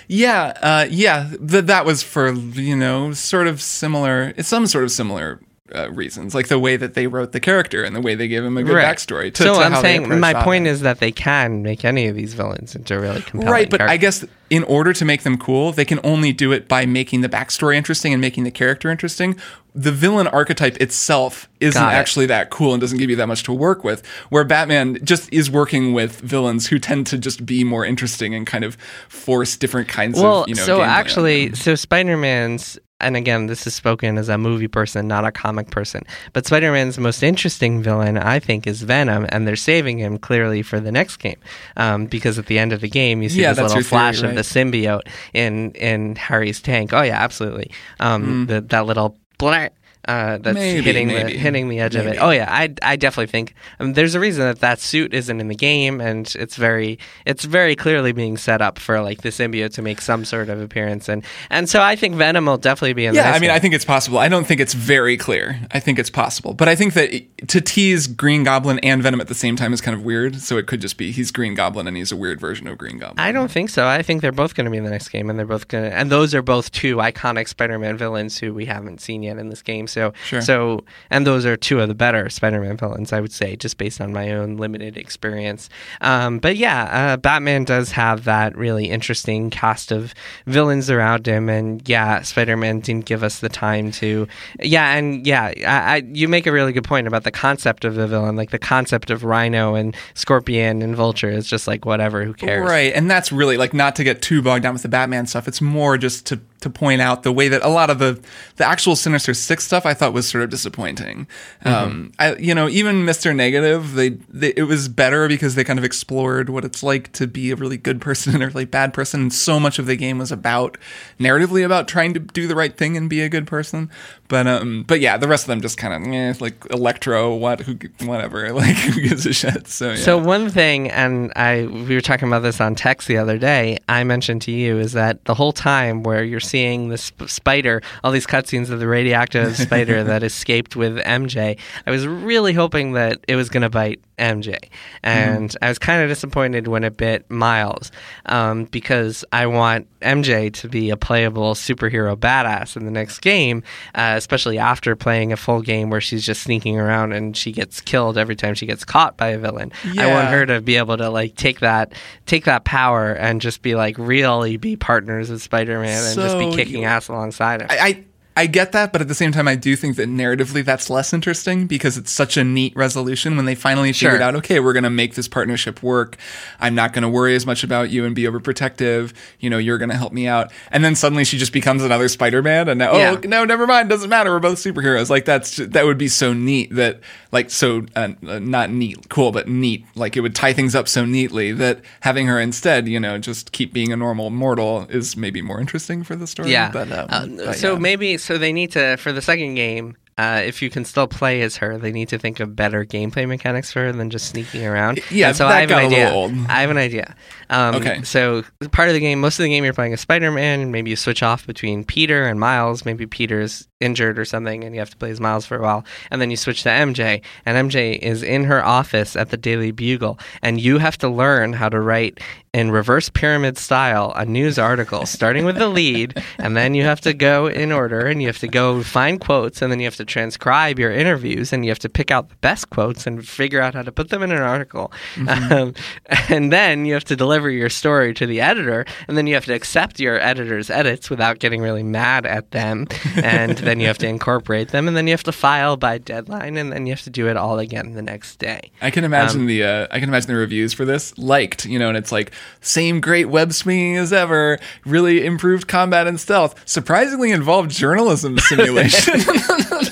Yeah, uh, yeah. Th- that was for you know sort of similar. It's some sort of similar uh, reasons, like the way that they wrote the character and the way they gave him a good backstory. To, so to i'm saying my point is that they can make any of these villains into really compelling right, but I guess in order to make them cool, they can only do it by making the backstory interesting and making the character interesting. The villain archetype itself isn't it. actually that cool and doesn't give you that much to work with. Where Batman just is working with villains who tend to just be more interesting and kind of force different kinds well of you know. so actually so spider-man's and again this is spoken as a movie person not a comic person. But spider-man's most interesting villain i think is venom and they're saving him clearly for the next game. Um, because at the end of the game you see Yeah, this little theory, flash right? of the symbiote in in harry's tank. Oh yeah absolutely. Um, the, that little blah, uh, that's Maybe, hitting the hitting the edge of it. Oh yeah, I, I definitely think um, there's a reason that that suit isn't in the game, and it's very it's very clearly being set up for like the symbiote to make some sort of appearance, and and so I think Venom will definitely be in. the Yeah, I mean, one. I think it's possible. I don't think it's very clear. I think it's possible, but I think that it- to tease Green Goblin and Venom at the same time is kind of weird. So it could just be he's Green Goblin and he's a weird version of Green Goblin. I don't think so. I think they're both going to be in the next game, and they're both going to, and those are both two iconic Spider-Man villains who we haven't seen yet in this game. So, Sure. so, and those are two of the better Spider-Man villains, I would say, just based on my own limited experience. Um, but yeah, uh, Batman does have that really interesting cast of villains around him, and yeah, Spider-Man didn't give us the time to, yeah, and yeah, I, I, you make a really good point about the concept of the villain, like the concept of Rhino and Scorpion and Vulture is just like whatever, who cares? Right, and that's really like not to get too bogged down with the Batman stuff. It's more just to to point out the way that a lot of the the actual Sinister Six stuff I thought was sort of disappointing. Mm-hmm. Um, I you know even Mister Negative they, they it was better because they kind of explored what it's like to be a really good person and a really bad person. And so much of the game was about narratively about trying to do the right thing and be a good person. But um but yeah, the rest of them just kind of eh, like Electro what who whatever like who gives a shit. So yeah. So one thing, and I we were talking about this on text the other day. I mentioned to you is that the whole time where you're seeing the sp- spider, all these cutscenes of the radioactive spider that escaped with MJ, I was really hoping that it was going to bite MJ, and I was kind of disappointed when it bit Miles, um, because I want MJ to be a playable superhero badass in the next game, uh, especially after playing a full game where she's just sneaking around and she gets killed every time she gets caught by a villain. I want her to be able to like take that take that power and just be like really be partners with Spider-Man and just be kicking you- ass alongside him. I, I I get that, but at the same time, I do think that narratively that's less interesting because it's such a neat resolution when they finally figured out, okay, we're going to make this partnership work. I'm not going to worry as much about you and be overprotective. You know, you're going to help me out. And then suddenly she just becomes another Spider-Man, and now, Yeah. oh no, never mind, doesn't matter. We're both superheroes. Like that's that would be so neat that like so uh, uh, not neat, cool, but neat. Like it would tie things up so neatly that having her instead, you know, just keep being a normal mortal is maybe more interesting for the story. Yeah. But, um, Uh, but so yeah. maybe so they need to for the second game. Uh, if you can still play as her, they need to think of better gameplay mechanics for her than just sneaking around. Yeah, And so I have got a an little idea. old. I have an idea. Um, Okay. So part of the game, most of the game, you're playing as Spider-Man. Maybe you switch off between Peter and Miles. Maybe Peter's injured or something, and you have to play as Miles for a while. And then you switch to MJ, and MJ is in her office at the Daily Bugle, and you have to learn how to write in reverse pyramid style a news article, starting with the lead, and then you have to go in order, and you have to go find quotes, and then you have to transcribe your interviews, and you have to pick out the best quotes and figure out how to put them in an article. Um, and then you have to deliver your story to the editor, and then you have to accept your editor's edits without getting really mad at them, and then you have to incorporate them, and then you have to file by deadline, and then you have to do it all again the next day. I can imagine Um, the uh, I can imagine the reviews for this liked, you know, and it's like same great web swinging as ever, really improved combat and stealth, surprisingly involved journalism simulation.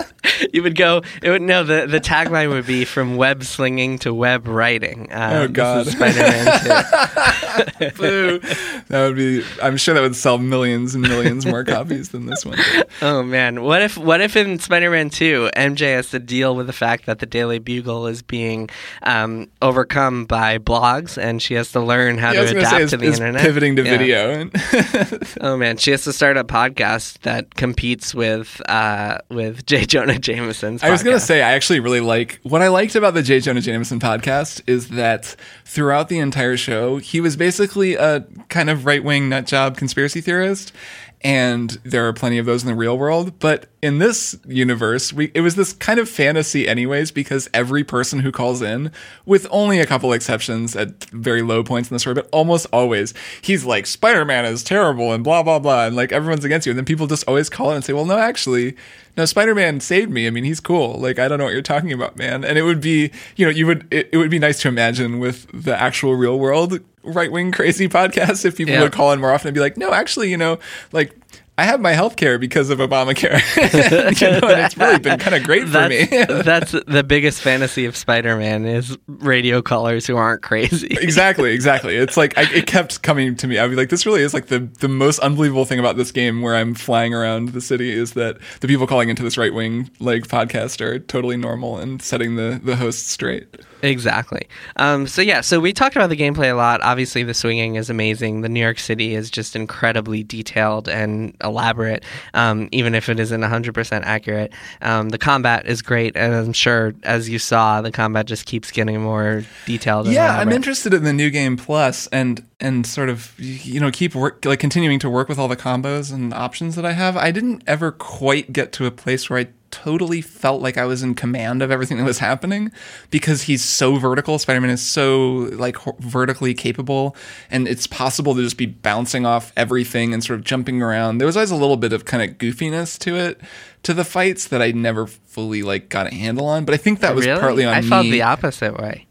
you would go. It would no. The the tagline would be from web slinging to web writing. Um, Oh, God. Spider Man Two. Boo. that would be. I'm sure that would sell millions and millions more copies than this one. did. Oh man, what if what if in Spider-Man Two, MJ has to deal with the fact that the Daily Bugle is being um, overcome by blogs, and she has to learn how Yeah, to adapt say, to the internet, pivoting to Yeah. video. Oh man, she has to start a podcast that competes with uh, with J. Jonah Jameson's. I was going to say, I actually really like what I liked about the J. Jonah Jameson podcast is that throughout the entire show, he was basically a kind of right wing nut job conspiracy theorist. And there are plenty of those in the real world. But in this universe, we, it was this kind of fantasy, anyways, because every person who calls in, with only a couple exceptions at very low points in the story, but almost always, he's like, Spider Man is terrible and blah, blah, blah. And like everyone's against you. And then people just always call in and say, well, no, actually, no, Spider Man saved me. I mean, he's cool. Like, I don't know what you're talking about, man. And it would be, you know, you would, it, it would be nice to imagine with the actual real world right wing crazy podcast if people Yeah. would call in more often and be like, no, actually, you know, like, I have my health care because of Obamacare. you know, and it's really been kind of great for that's, me. that's the biggest fantasy of Spider-Man is radio callers who aren't crazy. exactly, exactly. It's like I, it kept coming to me. I'd be like, this really is like the the most unbelievable thing about this game where I'm flying around the city is that the people calling into this right wing like podcast are totally normal and setting the the hosts straight. Exactly. Um, so yeah, so we talked about the gameplay a lot. Obviously, the swinging is amazing. The New York City is just incredibly detailed and elaborate, um, even if it isn't 100% accurate. Um, the combat is great, and I'm sure, as you saw, the combat just keeps getting more detailed. And Yeah, I'm interested in the new game plus and and sort of you know keep work like continuing to work with all the combos and options that I have. I didn't ever quite get to a place where I totally felt like I was in command of everything that was happening because he's so vertical. Spider-Man is so like vertically capable and it's possible to just be bouncing off everything and sort of jumping around. There was always a little bit of kind of goofiness to it to the fights that I never fully like got a handle on, but I think that oh, was really? partly on I me. felt the opposite way.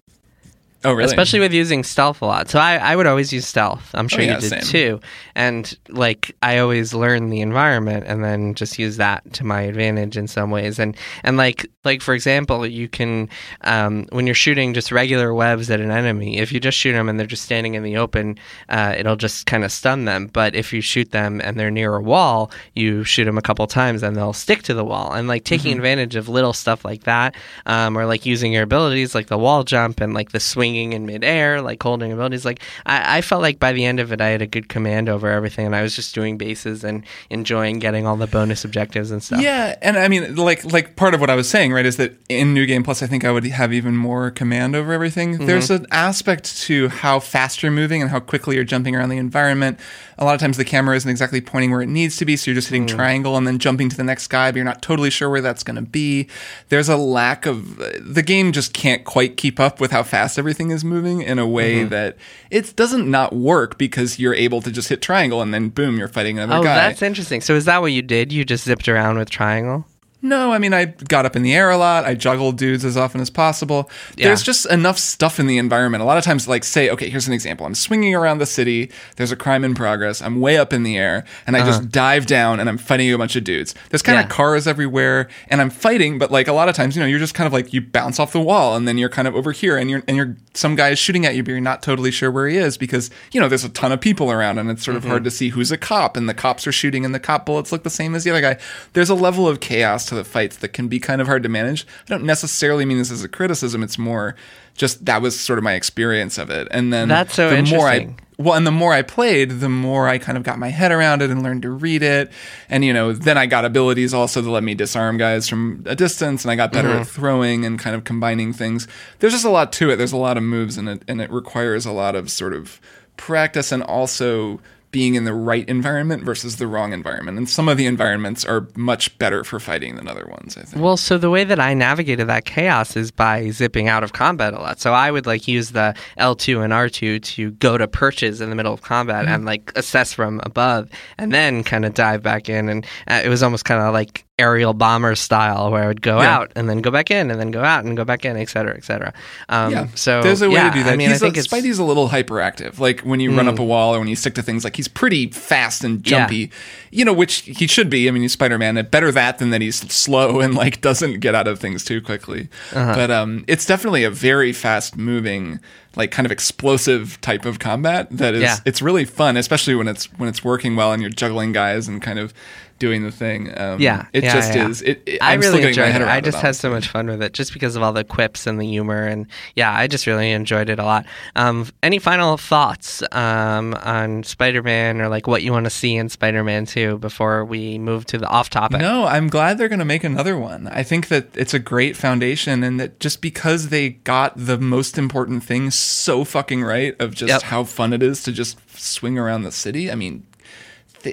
Oh, really? Especially with using stealth a lot. So I, I would always use stealth. I'm sure Oh, yeah, you did same. too. And like I always learn the environment and then just use that to my advantage in some ways. And and like like for example, you can um, when you're shooting just regular webs at an enemy, if you just shoot them and they're just standing in the open, uh, it'll just kind of stun them. But if you shoot them and they're near a wall, you shoot them a couple times and they'll stick to the wall. And like taking Mhm. advantage of little stuff like that, um, or like using your abilities like the wall jump and like the swinging in midair, like holding abilities. Like I, I felt like by the end of it, I had a good command over everything, and I was just doing bases and enjoying getting all the bonus objectives and stuff. Yeah, and I mean, like, like part of what I was saying, right, is that in New Game Plus, I think I would have even more command over everything. Mhm. There's an aspect to how fast you're moving and how quickly you're jumping around the environment. A lot of times, the camera isn't exactly pointing where it needs to be, so you're just hitting Mm. triangle and then jumping to the next guy, but you're not totally sure where that's going to be. There's a lack of the game just can't quite keep up with how fast everything is moving in a way Mhm. that it doesn't not work because you're able to just hit triangle and then boom, you're fighting another Oh, guy. that's interesting. So is that what you did? You just zipped around with triangle? No, I mean, I got up in the air a lot. I juggled dudes as often as possible. Yeah. There's just enough stuff in the environment. A lot of times, like, say, okay, here's an example. I'm swinging around the city. There's a crime in progress. I'm way up in the air, and I Uh-huh. just dive down and I'm fighting a bunch of dudes. There's kind of cars everywhere, and I'm fighting, but like a lot of times, you know, you're just kind of like you bounce off the wall, and then you're kind of over here, and you're and you're some guy is shooting at you, but you're not totally sure where he is because you know there's a ton of people around, and it's sort of Mhm. hard to see who's a cop, and the cops are shooting, and the cop bullets look the same as the other guy. There's a level of chaos to the fights that can be kind of hard to manage. I don't necessarily mean this as a criticism. It's more just that was sort of my experience of it. And then That's so the more I well, and the more I played, the more I kind of got my head around it and learned to read it. And you know, then I got abilities also to let me disarm guys from a distance, and I got better Mhm. at throwing and kind of combining things. There's just a lot to it. There's a lot of moves and it, and it requires a lot of sort of practice and also being in the right environment versus the wrong environment. And some of the environments are much better for fighting than other ones, I think. Well, so the way that I navigated that chaos is by zipping out of combat a lot. So I would like use the L2 and R2 to go to perches in the middle of combat Mhm. and like assess from above and then kind of dive back in. And uh, it was almost kind of like aerial bomber style where I would go Yeah. out and then go back in and then go out and go back in, et cetera, et cetera. Um, yeah. So there's a way yeah, to do that. I mean, he's I think a, Spidey's a little hyperactive. Like when you run Mm. up a wall or when you stick to things, like he's pretty fast and Yeah. jumpy. You know, which he should be. I mean, he's Spider Man. Better that than that he's slow and like doesn't get out of things too quickly. Uh-huh. But um, it's definitely a very fast moving, like kind of explosive type of combat that is. Yeah. It's really fun, especially when it's when it's working well and you're juggling guys and kind of doing the thing. Um, Yeah, it yeah, just yeah. is. It, it- I I'm really my enjoyed it. I just it, had so much fun with it, just because of all the quips and the humor, and yeah, I just really enjoyed it a lot. Um, any final thoughts um, on Spider-Man, or like what you want to see in Spider-Man Two before we move to the off-topic? No, I'm glad they're going to make another one. I think that it's a great foundation, and that just because they got the most important thing so fucking right of just Yep. how fun it is to just swing around the city. I mean,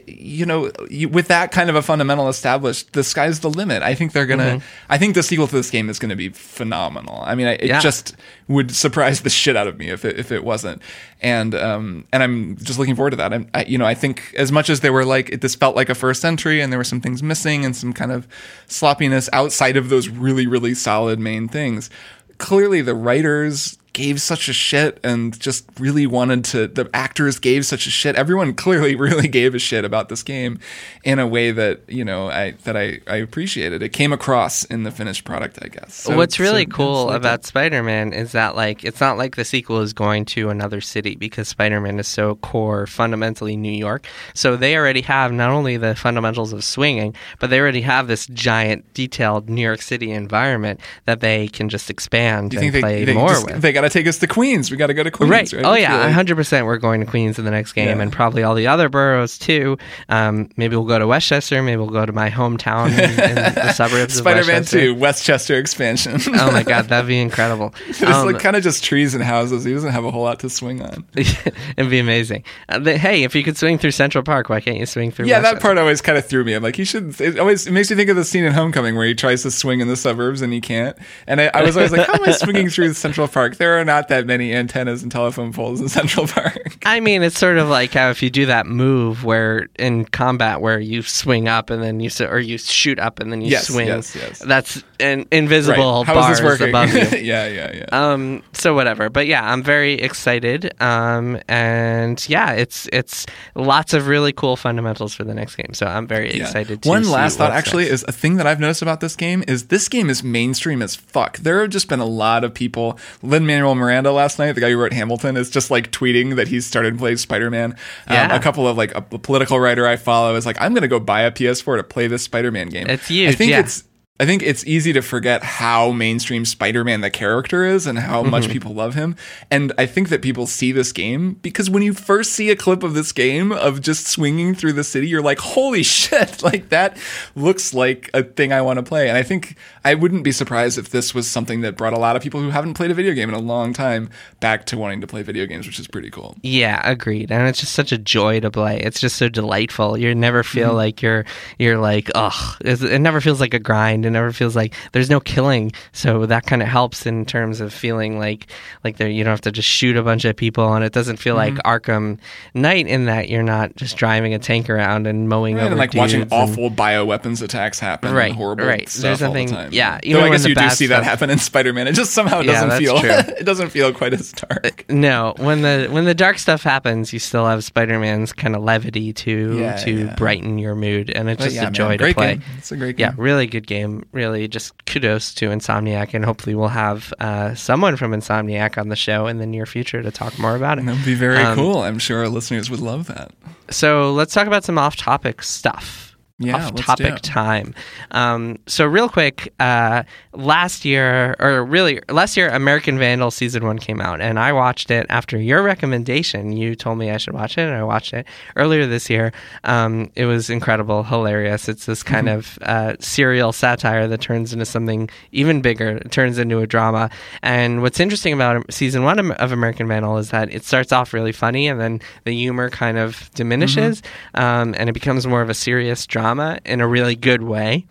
you know, with that kind of a fundamental established, the sky's the limit. I think they're gonna. Mhm. I think the sequel to this game is going to be phenomenal. I mean, I, it Yeah. just would surprise the shit out of me if it if it wasn't. And um and I'm just looking forward to that. I'm, I, you know, I think as much as they were like it, this felt like a first entry, and there were some things missing and some kind of sloppiness outside of those really really solid main things. Clearly, the writers gave such a shit and just really wanted to the actors gave such a shit everyone clearly really gave a shit about this game in a way that you know i that i i appreciated it came across in the finished product i guess So- What's really so cool about Spider-Man is that like it's not like the sequel is going to another city because Spider-Man is so core fundamentally New York. So they already have not only the fundamentals of swinging, but they already have this giant detailed New York City environment that they can just expand you and think they, play they, more just- with. they got to take us to Queens? We got to go to Queens, Right. right? Oh yeah, hundred percent. We're going to Queens in the next game, Yeah. and probably all the other boroughs too. Um, maybe we'll go to Westchester. Maybe we'll go to my hometown in, in the suburbs of Spider-Man Two, Westchester expansion. oh my god, that'd be incredible. It's Um, like kind of just trees and houses. He doesn't have a whole lot to swing on. It'd be amazing. Uh, the- hey, if you could swing through Central Park, why can't you swing through? Yeah, that part always kind of threw me. I'm like, he should. It always it makes me think of the scene in Homecoming where he tries to swing in the suburbs and he can't. And I, I was always like, how am I swinging through Central Park? There there are not that many antennas and telephone poles in Central Park. I mean, it's sort of like how if you do that move where in combat where you swing up and then you or you shoot up and then you Yes, swing. yes, yes. That's an invisible Right. Bars above you. yeah, yeah, yeah. Um. So whatever, but yeah, I'm very excited. Um. And yeah, it's it's lots of really cool fundamentals for the next game. So I'm very Yeah. excited. to One last thought, actually, next. is a thing that I've noticed about this game is this game is mainstream as fuck. There have just been a lot of people. Lin Manuel Miranda last night, the guy who wrote Hamilton, is just like tweeting that he's started playing Spider Man. Um, yeah. a couple of like a, a political writer I follow is like, I'm going to go buy a PS4 to play this Spider Man game. It's huge, I think yeah. it's. I think it's easy to forget how mainstream Spider-Man the character is and how much Mhm. people love him. And I think that people see this game because when you first see a clip of this game of just swinging through the city, you're like, "Holy shit, like that looks like a thing I want to play." And I think I wouldn't be surprised if this was something that brought a lot of people who haven't played a video game in a long time back to wanting to play video games, which is pretty cool. Yeah, agreed. And it's just such a joy to play. It's just so delightful. You never feel Mhm. like you're you're like, ugh. It never feels like a grind. It never feels like there's no killing. So that kind of helps in terms of feeling like like there you don't have to just shoot a bunch of people, and it doesn't feel like Mhm. Arkham Knight in that you're not just driving a tank around and mowing Right, over and like watching and- awful bioweapons attacks happen, Right, and horrible right. stuff There's all nothing- the time. yeah, Though even I when guess the you do see that happen in Spider-Man. It just somehow doesn't that's feel it doesn't feel quite as dark. No, when the when the dark stuff happens, you still have Spider-Man's kind of levity to Yeah, to yeah. brighten your mood, and it's But just yeah, a man, joy to great play. game. It's a great game. Yeah, really good game. Really, just kudos to Insomniac, and hopefully we'll have uh, someone from Insomniac on the show in the near future to talk more about it. That would be very Um, cool. I'm sure our listeners would love that. So let's talk about some off-topic stuff. Yeah, off-topic time. Um, so real quick, uh, last year, or really last year, American Vandal season one came out, and I watched it after your recommendation. You told me I should watch it, and I watched it earlier this year. Um, it was incredible, hilarious. It's this kind Mm-hmm. of uh, serial satire that turns into something even bigger. It turns into a drama. And what's interesting about season one of American Vandal is that it starts off really funny, and then the humor kind of diminishes, um, and it becomes more of a serious drama in a really good way.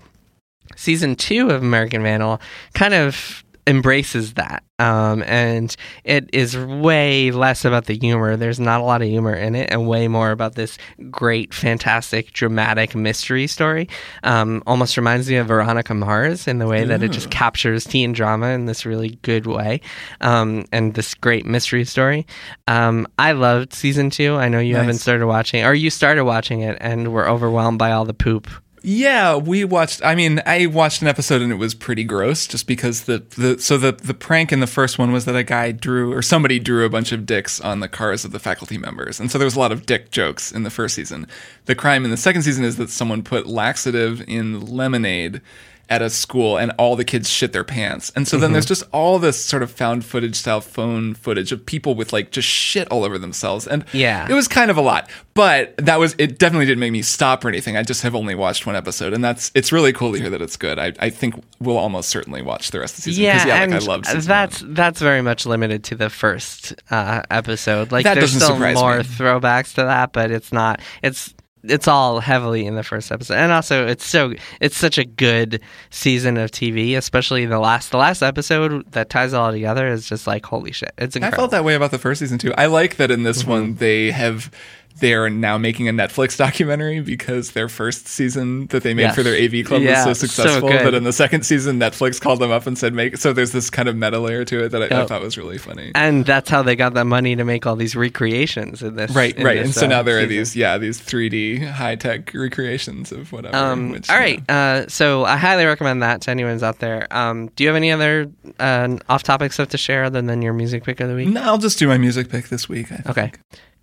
Season two of American Vandal kind of embraces that. Um, and it is way less about the humor. There's not a lot of humor in it, and way more about this great, fantastic, dramatic mystery story. Um, almost reminds me of Veronica Mars in the way that it just captures teen drama in this really good way, um, and this great mystery story. Um, I loved season two. I know you Nice. haven't started watching, or you started watching it and were overwhelmed by all the poop. Yeah, we watched. I mean, I watched an episode and it was pretty gross, just because the the so the the prank in the first one was that a guy drew or somebody drew a bunch of dicks on the cars of the faculty members, and so there was a lot of dick jokes in the first season. The crime in the second season is that someone put laxative in lemonade at a school and all the kids shit their pants. And so then there's just all this sort of found footage style phone footage of people with like just shit all over themselves. And Yeah. it was kind of a lot. But that was it definitely didn't make me stop or anything. I just have only watched one episode and that's it's really cool to hear that it's good. I, I think we'll almost certainly watch the rest of the season. 'cause, Yeah, like I and love season that's that's very much limited to the first uh, episode. Like That there's still more me. throwbacks to that, but it's not. It's it's all heavily in the first episode, and also it's so it's such a good season of TV, especially the last the last episode that ties it all together is just like holy shit, it's I felt that way about the first season too. I like that in this Mm-hmm. one they have they are now making a Netflix documentary because their first season that they made Yes. for their AV club Yeah, was so so successful good. that in the second season Netflix called them up and said make so there's this kind of meta layer to it that I, I thought was really funny. and that's how they got that money to make all these recreations in this. Right, in right. this, and so uh, now there are these yeah, these 3D high-tech recreations of whatever. Um, which, all right. Uh, so I highly recommend that to anyone's out there. Um, do you have any other uh, off-topic stuff to share other than your music pick of the week? No, I'll just do my music pick this week. Okay.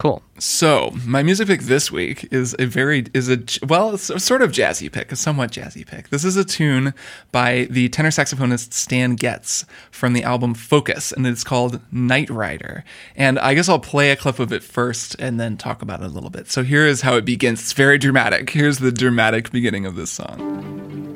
Cool. So my music pick this week is a very is a well it's a sort of jazzy pick, a somewhat jazzy pick. This is a tune by the tenor saxophonist Stan Getz from the album Focus, and it's called Night Rider. And I guess I'll play a clip of it first and then talk about it a little bit. So here is how it begins. It's very dramatic. Here's the dramatic beginning of this song.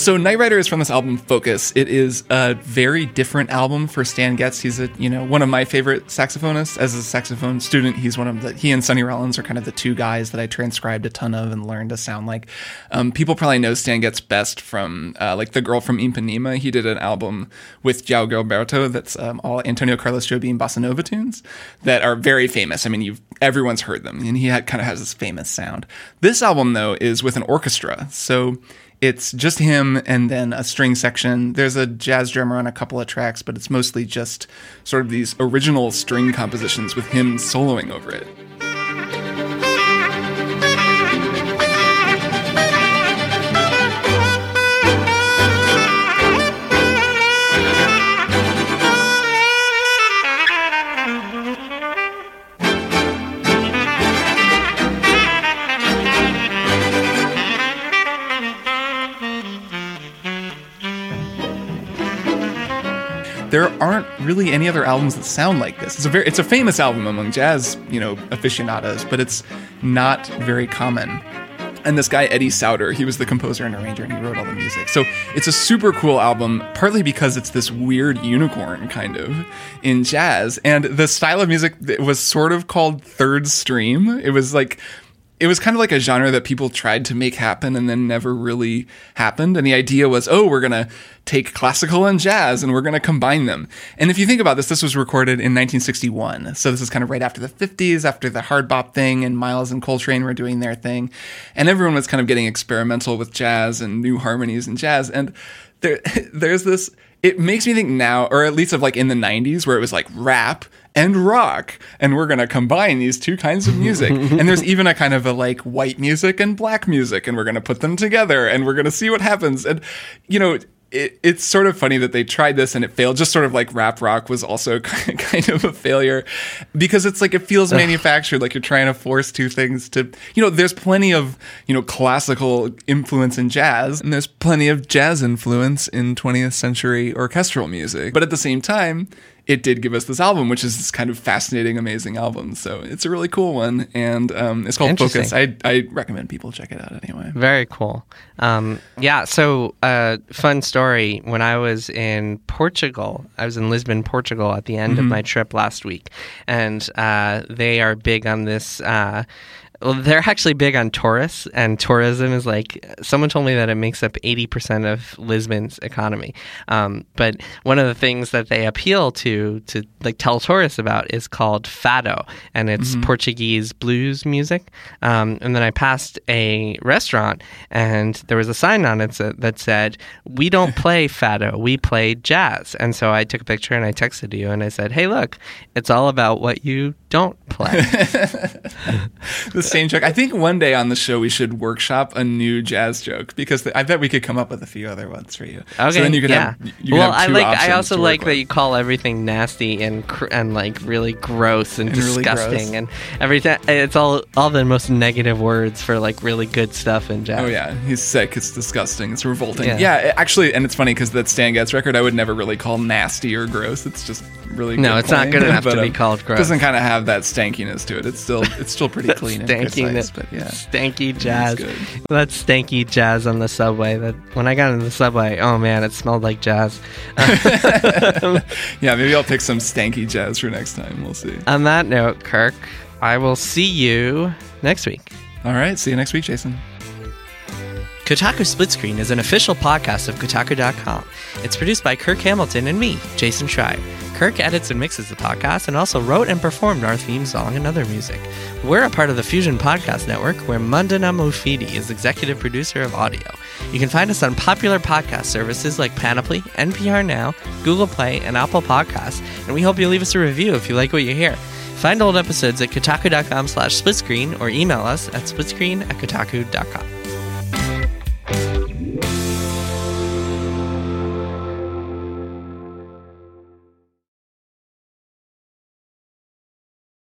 So Night Rider is from this album Focus. It is a very different album for Stan Getz. He's a you know one of my favorite saxophonists. As a saxophone student, he's one of the he and Sonny Rollins are kind of the two guys that I transcribed a ton of and learned to sound like. Um, people probably know Stan Getz best from uh, like the girl from Ipanema. He did an album with João Gilberto that's um, all Antonio Carlos Jobim bossa nova tunes that are very famous. I mean, you've everyone's heard them, and he had, kind of has this famous sound. This album though is with an orchestra, so it's just him and then a string section. There's a jazz drummer on a couple of tracks, but it's mostly just sort of these original string compositions with him soloing over it. There aren't really any other albums that sound like this. It's a very it's a famous album among jazz, you know, aficionados, but it's not very common. And this guy Eddie Sauter, he was the composer and arranger, and he wrote all the music. So it's a super cool album, partly because it's this weird unicorn kind of in jazz, and the style of music was sort of called third stream. It was like it was kind of like a genre that people tried to make happen and then never really happened. And the idea was, oh, we're going to take classical and jazz and we're going to combine them. And if you think about this, this was recorded in 1961. So this is kind of right after the 50s, after the hard bop thing, and Miles and Coltrane were doing their thing. And everyone was kind of getting experimental with jazz and new harmonies and jazz. And there, there's this, it makes me think now, or at least of like in the 90s, where it was like rap and rock and we're going to combine these two kinds of music and there's even a kind of a like white music and black music and we're going to put them together and we're going to see what happens and you know it, it's sort of funny that they tried this and it failed. Just sort of like rap rock was also kind of a failure because it's like it feels manufactured like you're trying to force two things to you know there's plenty of you know classical influence in jazz and there's plenty of jazz influence in 20th century orchestral music. But at the same time it did give us this album, which is this kind of fascinating, amazing album. So it's a really cool one, and um, it's called Focus. I, I recommend people check it out anyway. Very cool. Um, yeah. So, uh, fun story. When I was in Portugal, I was in Lisbon, Portugal, at the end mm-hmm. of my trip last week, and uh, they are big on this. Uh, well, they're actually big on tourists, and tourism is like someone told me that it makes up eighty percent of Lisbon's economy. Um, but one of the things that they appeal to to like tell tourists about is called fado, and it's mm-hmm. Portuguese blues music. Um, and then I passed a restaurant, and there was a sign on it that said, "We don't play fado, we play jazz." And so I took a picture and I texted you, and I said, "Hey, look, it's all about what you don't play." The same joke. I think one day on the show we should workshop a new jazz joke because I bet we could come up with a few other ones for you. Okay. So then you can yeah. have. You well, I like. I also like that you call everything nasty and cr- and like really gross and, and disgusting really gross. and everything. It's all all the most negative words for like really good stuff in jazz. Oh yeah, he's sick. It's disgusting. It's revolting. Yeah, yeah actually, and it's funny because that Stan Getz record I would never really call nasty or gross. It's just really no. It's point. not good enough but, to be um, called gross. It doesn't kind of have that stankiness to it. It's still it's still pretty clean. stankiness, but yeah, stanky jazz. That's stanky jazz on the subway. That when I got into the subway, oh man, it smelled like jazz. yeah, maybe I'll pick some stanky jazz for next time. We'll see. On that note, Kirk, I will see you next week. All right, see you next week, Jason. Kotaku Split Screen is an official podcast of Kotaku.com. It's produced by Kirk Hamilton and me, Jason Schreier. Kirk edits and mixes the podcast and also wrote and performed our theme song and other music. We're a part of the Fusion Podcast Network, where Mandana Mofidi is executive producer of audio. You can find us on popular podcast services like Panoply, NPR Now, Google Play, and Apple Podcasts, and we hope you leave us a review if you like what you hear. Find old episodes at kotaku.com slash splitscreen or email us at splitscreen at kotaku.com.